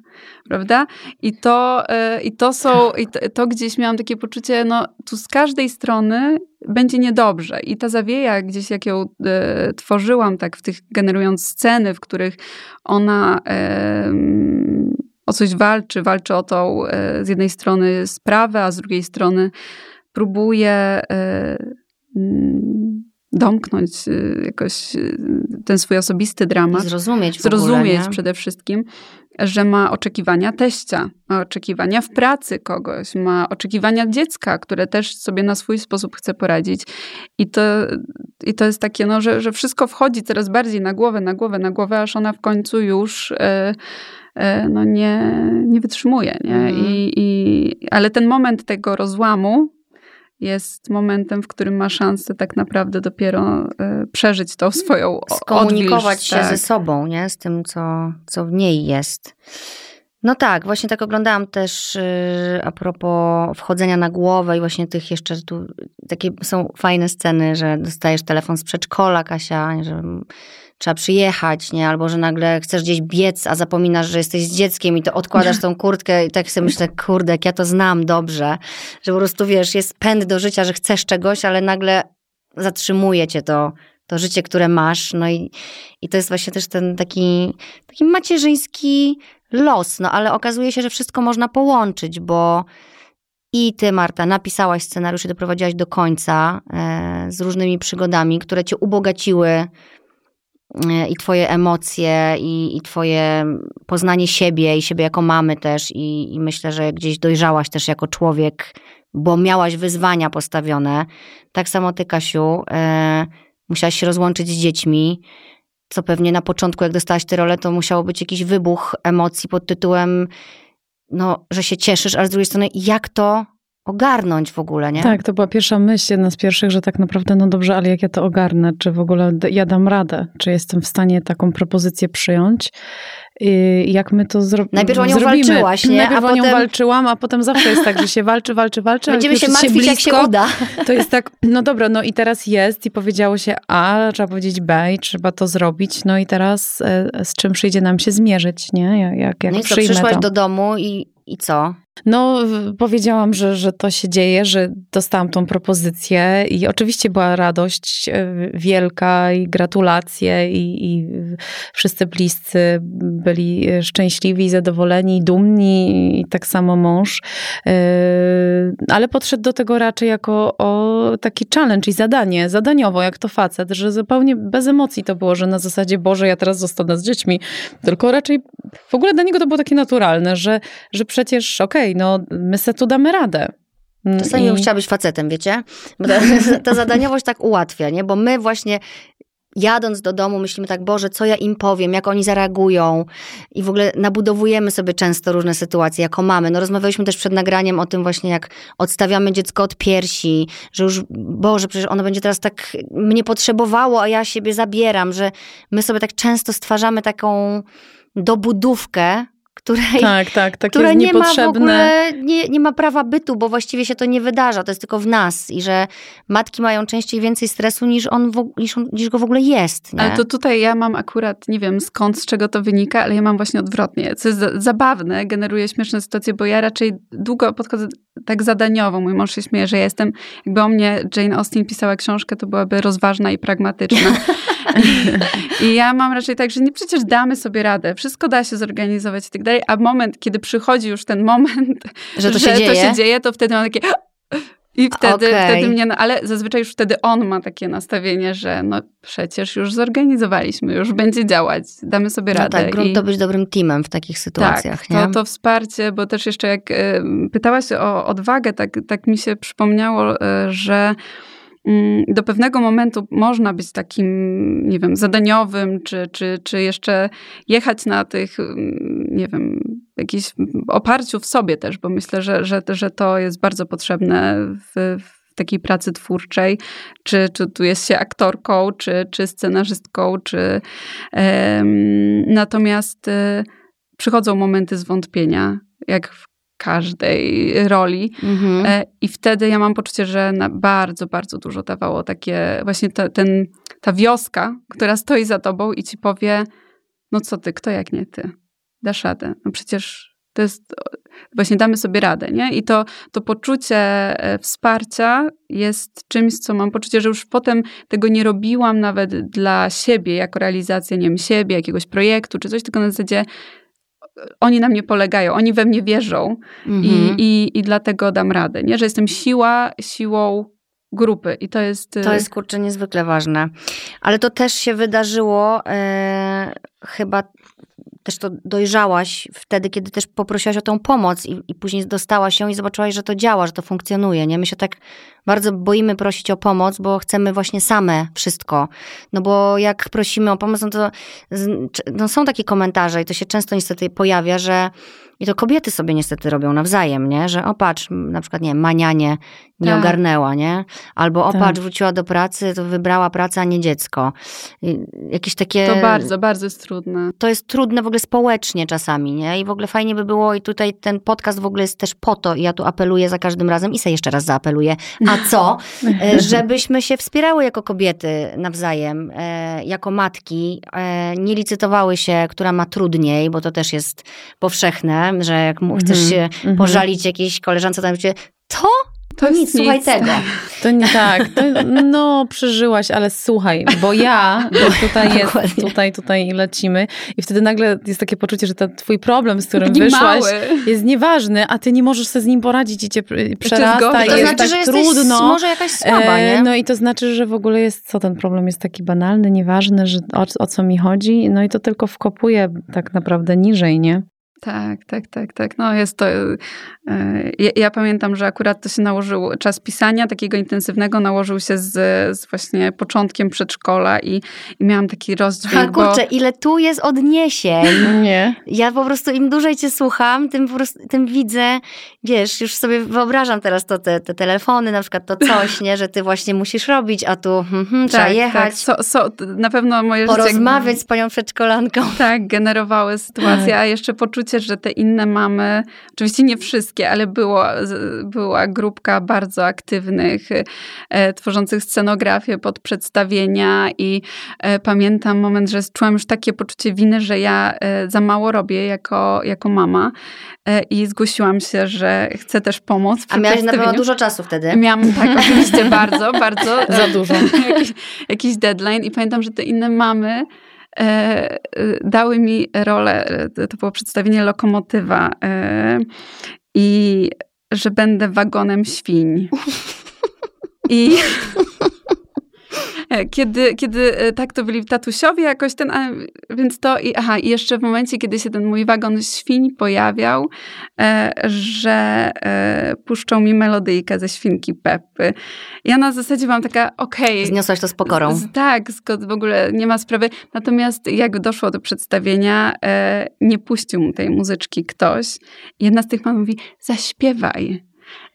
prawda? I to, e, i to są, i to, to, gdzieś miałam takie poczucie, no tu z każdej strony będzie niedobrze. I ta zawieja gdzieś, jak ją e, tworzyłam, tak w tych, generując sceny, w których ona e, o coś walczy, walczy o tą e, z jednej strony sprawę, a z drugiej strony próbuje e, domknąć y, jakoś ten swój osobisty dramat. Zrozumieć. Zrozumieć ogóle, przede wszystkim, że ma oczekiwania teścia, ma oczekiwania w pracy kogoś, ma oczekiwania dziecka, które też sobie na swój sposób chce poradzić. I to, i to jest takie, no, że, że wszystko wchodzi coraz bardziej na głowę, na głowę, na głowę, aż ona w końcu już. Yy, no nie, nie wytrzymuje. Nie? Mm. I, i, ale ten moment tego rozłamu, jest momentem, w którym ma szansę tak naprawdę dopiero e, przeżyć tą swoją Skomunikować odwilż, się tak. ze sobą, nie? Z tym, co, co w niej jest. No tak, właśnie tak oglądałam też yy, a propos wchodzenia na głowę i właśnie tych jeszcze tu takie są fajne sceny, że dostajesz telefon z przedszkola, Kasia, że trzeba przyjechać, nie? Albo że nagle chcesz gdzieś biec, a zapominasz, że jesteś z dzieckiem i to odkładasz tą kurtkę i tak sobie myślę, kurde, ja to znam dobrze, że po prostu wiesz, jest pęd do życia, że chcesz czegoś, ale nagle zatrzymuje cię to, to życie, które masz. No i, i to jest właśnie też ten taki, taki macierzyński los, no ale okazuje się, że wszystko można połączyć, bo i ty, Marta, napisałaś scenariusz i doprowadziłaś do końca e, z różnymi przygodami, które cię ubogaciły i twoje emocje, i, i twoje poznanie siebie, i siebie jako mamy też. I, I myślę, że gdzieś dojrzałaś też jako człowiek, bo miałaś wyzwania postawione. Tak samo ty, Kasiu, e, musiałaś się rozłączyć z dziećmi co pewnie na początku, jak dostałaś tę rolę, to musiało być jakiś wybuch emocji pod tytułem, no, że się cieszysz, ale z drugiej strony, jak to ogarnąć w ogóle, nie? Tak, to była pierwsza myśl, jedna z pierwszych, że tak naprawdę, no dobrze, ale jak ja to ogarnę? Czy w ogóle ja dam radę? Czy jestem w stanie taką propozycję przyjąć? I jak my to zro Najpierw o nią zrobimy? walczyłaś, nie? Najpierw a o nią potem... walczyłam, a potem zawsze jest tak, że się walczy, walczy, walczy. Będziemy się martwić, się blisko, jak się uda. To jest tak, no dobra, no i teraz jest i powiedziało się A, trzeba powiedzieć B i trzeba to zrobić, no i teraz e, z czym przyjdzie nam się zmierzyć, nie? Jak, jak, jak no i co, przyjmę przyszłaś to. do domu i, i co? No, powiedziałam, że, że to się dzieje, że dostałam tą propozycję i oczywiście była radość e, wielka i gratulacje i, i wszyscy bliscy byli szczęśliwi, i zadowoleni, dumni i tak samo mąż. E, ale podszedł do tego raczej jako o taki challenge i zadanie, zadaniowo, jak to facet, że zupełnie bez emocji to było, że na zasadzie Boże, ja teraz zostanę z dziećmi, tylko raczej w ogóle dla niego to było takie naturalne, że, że przecież okej, okay, no my se tu damy radę. Czasami I... bym chciała być facetem, wiecie? Bo ta, ta zadaniowość tak ułatwia, nie? Bo my właśnie jadąc do domu myślimy tak, Boże, co ja im powiem, jak oni zareagują i w ogóle nabudowujemy sobie często różne sytuacje jako mamy. No rozmawialiśmy też przed nagraniem o tym właśnie, jak odstawiamy dziecko od piersi, że już, Boże, przecież ono będzie teraz tak mnie potrzebowało, a ja siebie zabieram, że my sobie tak często stwarzamy taką dobudówkę, której, tak, tak, tak która nie ma w ogóle, nie, nie ma prawa bytu, bo właściwie się to nie wydarza, to jest tylko w nas i że matki mają częściej więcej stresu niż, on w, niż, on, niż go w ogóle jest. Nie? Ale to tutaj ja mam akurat, nie wiem skąd, z czego to wynika, ale ja mam właśnie odwrotnie, co jest zabawne, generuje śmieszne sytuacje, bo ja raczej długo podchodzę tak zadaniowo, mój mąż się śmieje, że ja jestem, jakby o mnie Jane Austen pisała książkę, to byłaby rozważna i pragmatyczna. I ja mam raczej tak, że nie przecież damy sobie radę, wszystko da się zorganizować i tak dalej, a moment, kiedy przychodzi już ten moment, że to, że się, dzieje? to się dzieje, to wtedy mam takie i wtedy, okay. wtedy mnie, no, ale zazwyczaj już wtedy on ma takie nastawienie, że no przecież już zorganizowaliśmy, już będzie działać, damy sobie no radę. tak, grunt to być dobrym teamem w takich sytuacjach, tak, nie? To, to wsparcie, bo też jeszcze jak y, pytałaś o odwagę, tak, tak mi się przypomniało, y, że do pewnego momentu można być takim, nie wiem, zadaniowym, czy, czy, czy jeszcze jechać na tych, mm, nie wiem, jakimś oparciu w sobie też, bo myślę, że, że, że to jest bardzo potrzebne w, w takiej pracy twórczej, czy, czy tu jest się aktorką, czy, czy scenarzystką, czy um, natomiast y, przychodzą momenty zwątpienia, jak każdej roli. Mhm. I wtedy ja mam poczucie, że na bardzo, bardzo dużo dawało takie właśnie to, ten ta wioska, która stoi za tobą i ci powie, no co ty, kto jak nie ty, dasz radę. No przecież to jest, właśnie damy sobie radę, nie? I to, to poczucie e, wsparcia jest czymś, co mam poczucie, że już potem tego nie robiłam nawet dla siebie, jako realizację, nie wiem, siebie, jakiegoś projektu czy coś, tylko na zasadzie oni na mnie polegają, oni we mnie wierzą mhm. i, i, i dlatego dam radę, nie? Że jestem siła, siłą grupy i to jest... To jest, kurczę, niezwykle ważne. Ale to też się wydarzyło e, chyba też to dojrzałaś wtedy, kiedy też poprosiłaś o tą pomoc i, i później dostałaś ją i zobaczyłaś, że to działa, że to funkcjonuje, nie? My się tak bardzo boimy prosić o pomoc, bo chcemy właśnie same wszystko. No bo jak prosimy o pomoc, no to no są takie komentarze i to się często niestety pojawia, że i to kobiety sobie niestety robią nawzajem, nie? Że opatrz, na przykład, nie manianie nie tak. ogarnęła, nie? Albo opatrz, tak. wróciła do pracy, to wybrała pracę, a nie dziecko. Jakieś takie... To bardzo, bardzo jest trudne. To jest trudne w ogóle społecznie czasami, nie? I w ogóle fajnie by było i tutaj ten podcast w ogóle jest też po to i ja tu apeluję za każdym razem i se jeszcze raz zaapeluję. A co? E, żebyśmy się wspierały jako kobiety nawzajem, e, jako matki, e, nie licytowały się, która ma trudniej, bo to też jest powszechne, że jak chcesz -hmm. się mhm. pożalić jakiejś koleżance, to mówicie, to to nic, słuchaj tego. To nie tak. To, no, przeżyłaś, ale słuchaj, bo ja, bo tutaj jest, tutaj, tutaj lecimy i wtedy nagle jest takie poczucie, że ten twój problem, z którym Taki wyszłaś, mały. jest nieważny, a ty nie możesz sobie z nim poradzić i cię przerasta i to jest znaczy, tak że trudno. może jakaś słaba, nie? No i to znaczy, że w ogóle jest, co ten problem jest taki banalny, nieważny, że o, o co mi chodzi, no i to tylko wkopuje tak naprawdę niżej, nie? Tak, tak, tak, tak. No jest to. E, ja, ja, pamiętam, że akurat to się nałożyło, czas pisania takiego intensywnego nałożył się z, z właśnie początkiem przedszkola i, i miałam taki rozdźwięk. A kurczę, bo... ile tu jest odniesień. Nie. Ja po prostu im dłużej cię słucham, tym po prostu, tym widzę, wiesz, już sobie wyobrażam teraz to, te, te telefony, na przykład to coś, nie, że ty właśnie musisz robić, a tu hmm, hmm, trzeba tak, jechać. Tak. So, so, na pewno moje Porozmawiać życie... z panią przedszkolanką. Tak, generowały sytuację, tak. a jeszcze poczucie poczucie, że te inne mamy, oczywiście nie wszystkie, ale było, była grupka bardzo aktywnych, e, tworzących scenografię pod przedstawienia i e, pamiętam moment, że czułam już takie poczucie winy, że ja e, za mało robię jako, jako mama e, i zgłosiłam się, że chcę też pomóc. A miałaś na pewno dużo czasu wtedy? Miałam, tak, oczywiście bardzo, bardzo. za dużo. jakiś, jakiś deadline i pamiętam, że te inne mamy dały mi rolę, to było przedstawienie lokomotywa e, i że będę wagonem świń. I E, kiedy, kiedy e, tak to byli tatusiowie jakoś ten, więc to i aha, i jeszcze w momencie, kiedy się ten mój wagon świń pojawiał, e, że puszczą mi melodyjkę ze świnki Peppy. Ja na zasadzie byłam taka, okej. Okay, Zniosłaś to z pokorą. Z, tak, w ogóle nie ma sprawy. Natomiast jak doszło do przedstawienia, nie puścił mu tej muzyczki ktoś. Jedna z tych mam mówi, zaśpiewaj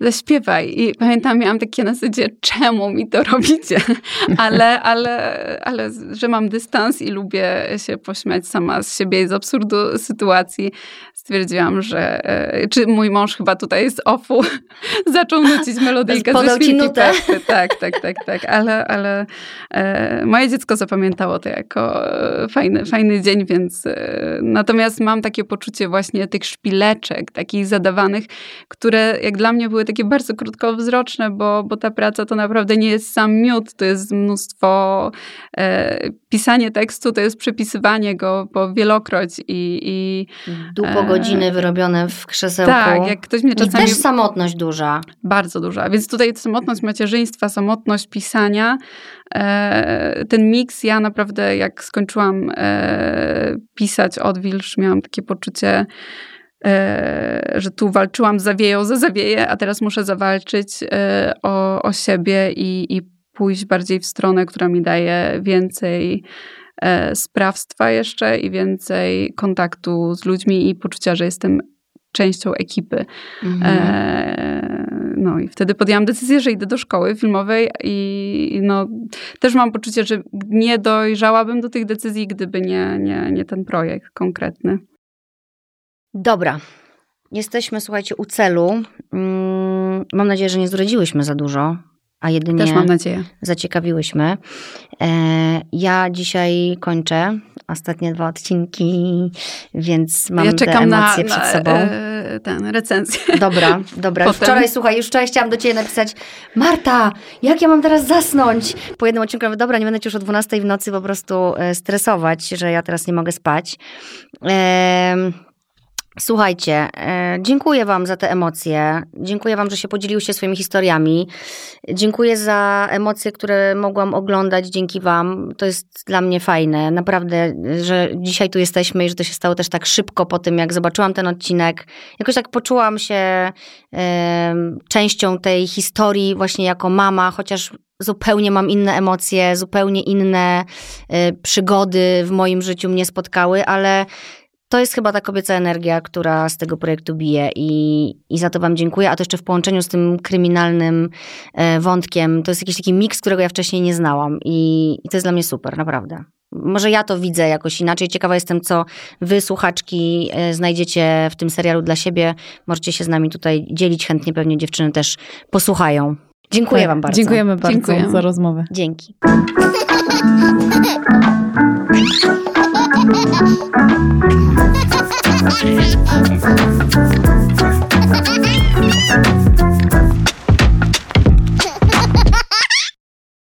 zaśpiewaj. I pamiętam, miałam takie na zasadzie, czemu mi to robicie? ale, ale, ale, że mam dystans i lubię się pośmiać sama z siebie i z absurdu sytuacji, stwierdziłam, że e, czy mój mąż chyba tutaj z offu zaczął nucić melodyjkę ze świnki Pepy. Tak, tak, tak, tak. Ale, ale e, moje dziecko zapamiętało to jako e, fajny, fajny dzień, więc e, natomiast mam takie poczucie właśnie tych szpileczek, takich zadawanych, które jak dla mnie były takie bardzo krótkowzroczne, bo, bo ta praca to naprawdę nie jest sam miód, to jest mnóstwo e, pisanie tekstu, to jest przepisywanie go po wielokroć i... i Długo godziny wyrobione w krzesełku. Tak, jak ktoś mnie czasami... I też samotność duża. Bardzo duża, więc tutaj samotność macierzyństwa, samotność pisania, e, ten miks, ja naprawdę jak skończyłam e, pisać Odwilż, miałam takie poczucie E, że tu walczyłam zawieją za zawieję, a teraz muszę zawalczyć e, o, o siebie i, i pójść bardziej w stronę, która mi daje więcej e, sprawstwa jeszcze i więcej kontaktu z ludźmi i poczucia, że jestem częścią ekipy. Mhm. no i wtedy podjęłam decyzję, że idę do szkoły filmowej i no, też mam poczucie, że nie dojrzałabym do tych decyzji, gdyby nie, nie, nie ten projekt konkretny. Dobra. Jesteśmy, słuchajcie, u celu. Mm, mam nadzieję, że nie zdradziłyśmy za dużo, a jedynie Też mam nadzieję. zaciekawiłyśmy. E, ja dzisiaj kończę ostatnie dwa odcinki, więc mam ja czekam te na, emocje przed na sobą. e, ten, recenzję. Dobra, dobra. Potem. Wczoraj, słuchaj, już wczoraj chciałam do ciebie napisać Marta, jak ja mam teraz zasnąć? Po jednym odcinku mówię, dobra, nie będę cię już o 12 w nocy po prostu e, stresować, że ja teraz nie mogę spać. Em, Słuchajcie, e, dziękuję Wam za te emocje. Dziękuję Wam, że się podzieliłyście swoimi historiami. Dziękuję za emocje, które mogłam oglądać dzięki Wam. To jest dla mnie fajne. Naprawdę, że dzisiaj tu jesteśmy i że to się stało też tak szybko po tym, jak zobaczyłam ten odcinek. Jakoś tak poczułam się em, częścią tej historii właśnie jako mama, chociaż zupełnie mam inne emocje, zupełnie inne e, przygody w moim życiu mnie spotkały, ale to jest chyba ta kobieca energia, która z tego projektu bije i, i za to Wam dziękuję. A to jeszcze w połączeniu z tym kryminalnym e, wątkiem, to jest jakiś taki miks, którego ja wcześniej nie znałam i, i to jest dla mnie super, naprawdę. Może ja to widzę jakoś inaczej. Ciekawa jestem, co wy, słuchaczki, e, znajdziecie w tym serialu dla siebie. Możecie się z nami tutaj dzielić. Chętnie pewnie dziewczyny też posłuchają. Dziękuję Wam bardzo. Dziękujemy bardzo Dziękujemy. za rozmowę. Dzięki. Thank you.